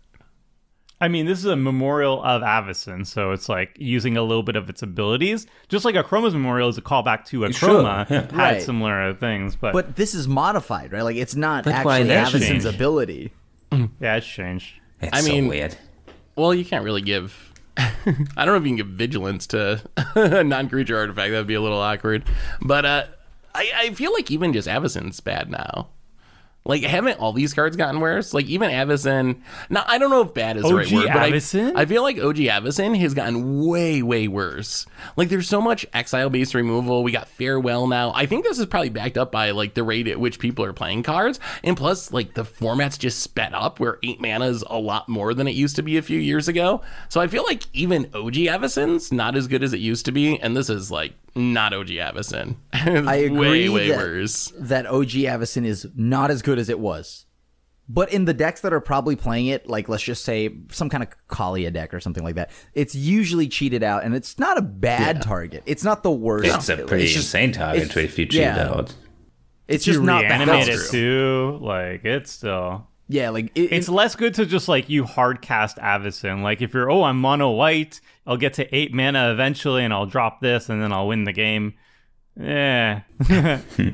I mean, this is a memorial of Avacyn, so it's like using a little bit of its abilities. Just like Akroma's memorial is a callback to a Sure, Chroma, yeah. had Right. similar things, but, But this is modified, right? Like it's not But actually Avison's Avacyn's changed? ability. Yeah, it's changed. It's I mean- weird. well, you can't really give. I don't know if you can give vigilance to a non-creature artifact. That'd be a little awkward. But uh, I, I feel like even just Avacyn's bad now. Like, haven't all these cards gotten worse? Like, even Avacyn. Now, I don't know if bad is the right word, but I, I feel like OG Avacyn has gotten way, way worse. Like, there's so much exile-based removal. We got Farewell now. I think this is probably backed up by, like, the rate at which people are playing cards. And plus, like, the format's just sped up where 8 mana is a lot more than it used to be a few years ago. So I feel like even OG Avacyn's not as good as it used to be. And this is, like, not OG Avacyn. I agree way, way that, worse. that OG Avacyn is not as good as it was. But in the decks that are probably playing it, like let's just say some kind of Kaalia deck or something like that, it's usually cheated out, and it's not a bad target. It's not the worst. It's a pretty It's just- insane target it's- if you cheat yeah. out. It's just not that reanimate good. it too, like it's still. Yeah, like it, It's less good to just like you hard cast Avacyn. Like if you're oh I'm mono white, I'll get to eight mana eventually, and I'll drop this, and then I'll win the game. Yeah,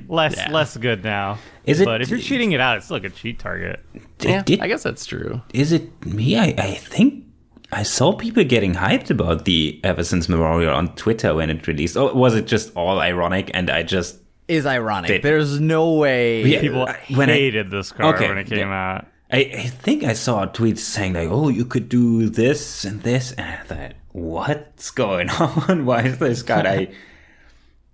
less less good now. Is it- But if you're cheating it out, it's still like a cheat target. Yeah, Did- I guess that's true. is it me? I, I think I saw people getting hyped about the Avacyn's Memorial on Twitter when it released. Or was it just all ironic and I just. is ironic. They- There's no way. Yeah. People Uh, when I- hated this card Okay, when it came yeah. out. I, I think I saw tweets saying, like, oh, you could do this and this. And I thought, what's going on? Why is this card? I.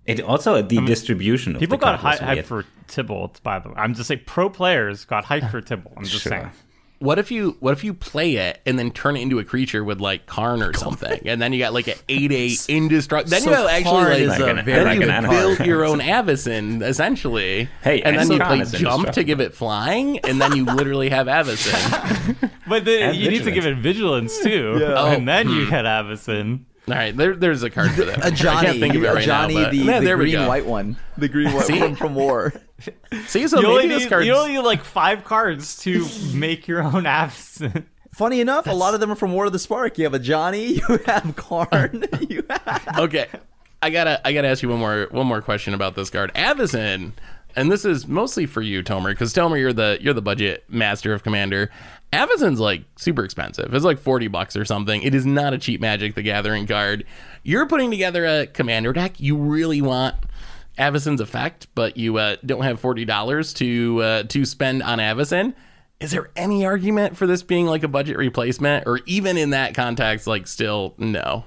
It also, the distribution of People the got hyped for Tibalt, by the way. I'm just saying, pro players got hyped for Tibalt. I'm just Sure. saying. What if you what if you play it and then turn it into a creature with like Karn or something, and then you got like an eight eight indestructible. Then So you actually like, is Like a an- very like then an you animal. build your own Avacyn essentially. Hey, and then and you Karn like is jump to give it flying, and then you literally have Avacyn. But then And you need to give it vigilance too, Oh. and then you hmm. get Avacyn. All right, there, there's a card for that. A Johnny, I can't think of it right Johnny, now. But, the, yeah, the there we green go. white one, the green white See? from from War. See, so You only, maybe this need, you only need like five cards to make your own Avacyn. Funny enough, a lot of them are from War of the Spark. You have a Johnny, you have Karn, you have okay. I gotta I gotta ask you one more one more question about this card. Avacyn, and this is mostly for you, Tomer, because Tomer, you're the you're the budget master of Commander. Avacyn's like super expensive. It's like forty bucks or something. It is not a cheap Magic the Gathering card. You're putting together a Commander deck. You really want Avacyn's effect, but you uh, don't have forty dollars to uh, to spend on Avacyn. Is there any argument for this being like a budget replacement, or even in that context, like still no?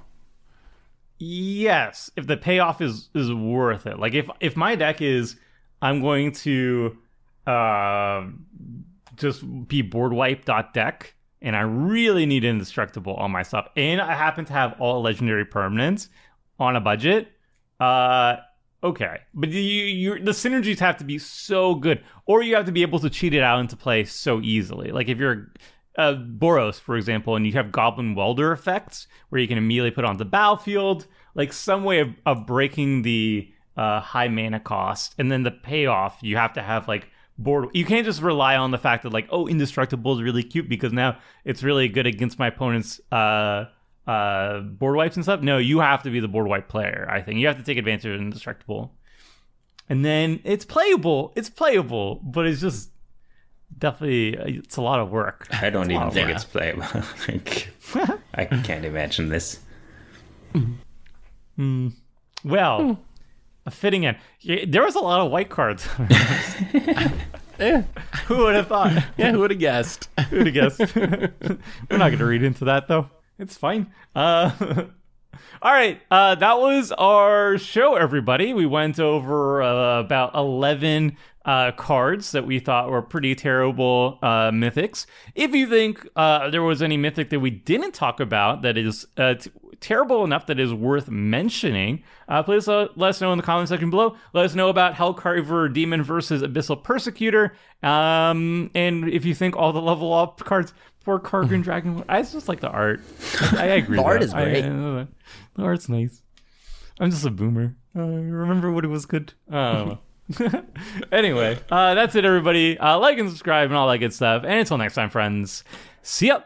Yes, if the payoff is is worth it. Like if if my deck is I'm going to uh, just be board wipe dot deck and I really need indestructible on my stuff and I happen to have all legendary permanents on a budget, uh okay. But you you the synergies have to be so good or you have to be able to cheat it out into play so easily. Like if you're uh, Boros, for example, and you have Goblin Welder effects where you can immediately put on the battlefield, like some way of, of breaking the uh, high mana cost, and then the payoff you have to have like board. You can't just rely on the fact that like oh indestructible is really cute because now it's really good against my opponent's uh, uh, board wipes and stuff. No, you have to be the board wipe player. I think you have to take advantage of indestructible, and then it's playable. It's playable, but it's just definitely it's a lot of work. I don't even think yeah. it's playable. Like, I can't imagine this. Well, a fitting. Yeah, There was a lot of white cards. Eh, Who would have thought? yeah, who would have guessed? Who would have guessed? We're not going to read into that though. It's fine. Uh, all right, uh, that was our show, everybody. We went over uh, about eleven uh, cards that we thought were pretty terrible uh, mythics. If you think uh, there was any mythic that we didn't talk about that is uh, t- terrible enough that is worth mentioning, uh, please uh, let us know in the comment section below. Let us know about Hellcarver Demon versus Abyssal Persecutor. Um, and if you think all the level up cards for Kargan Dragon, I just like the art. I, I agree. The art is I- great. I- the art's nice. I'm just a boomer. Uh, remember when it was good? I anyway, uh, that's it, everybody. Uh, like and subscribe and all that good stuff. And until next time, friends, see ya.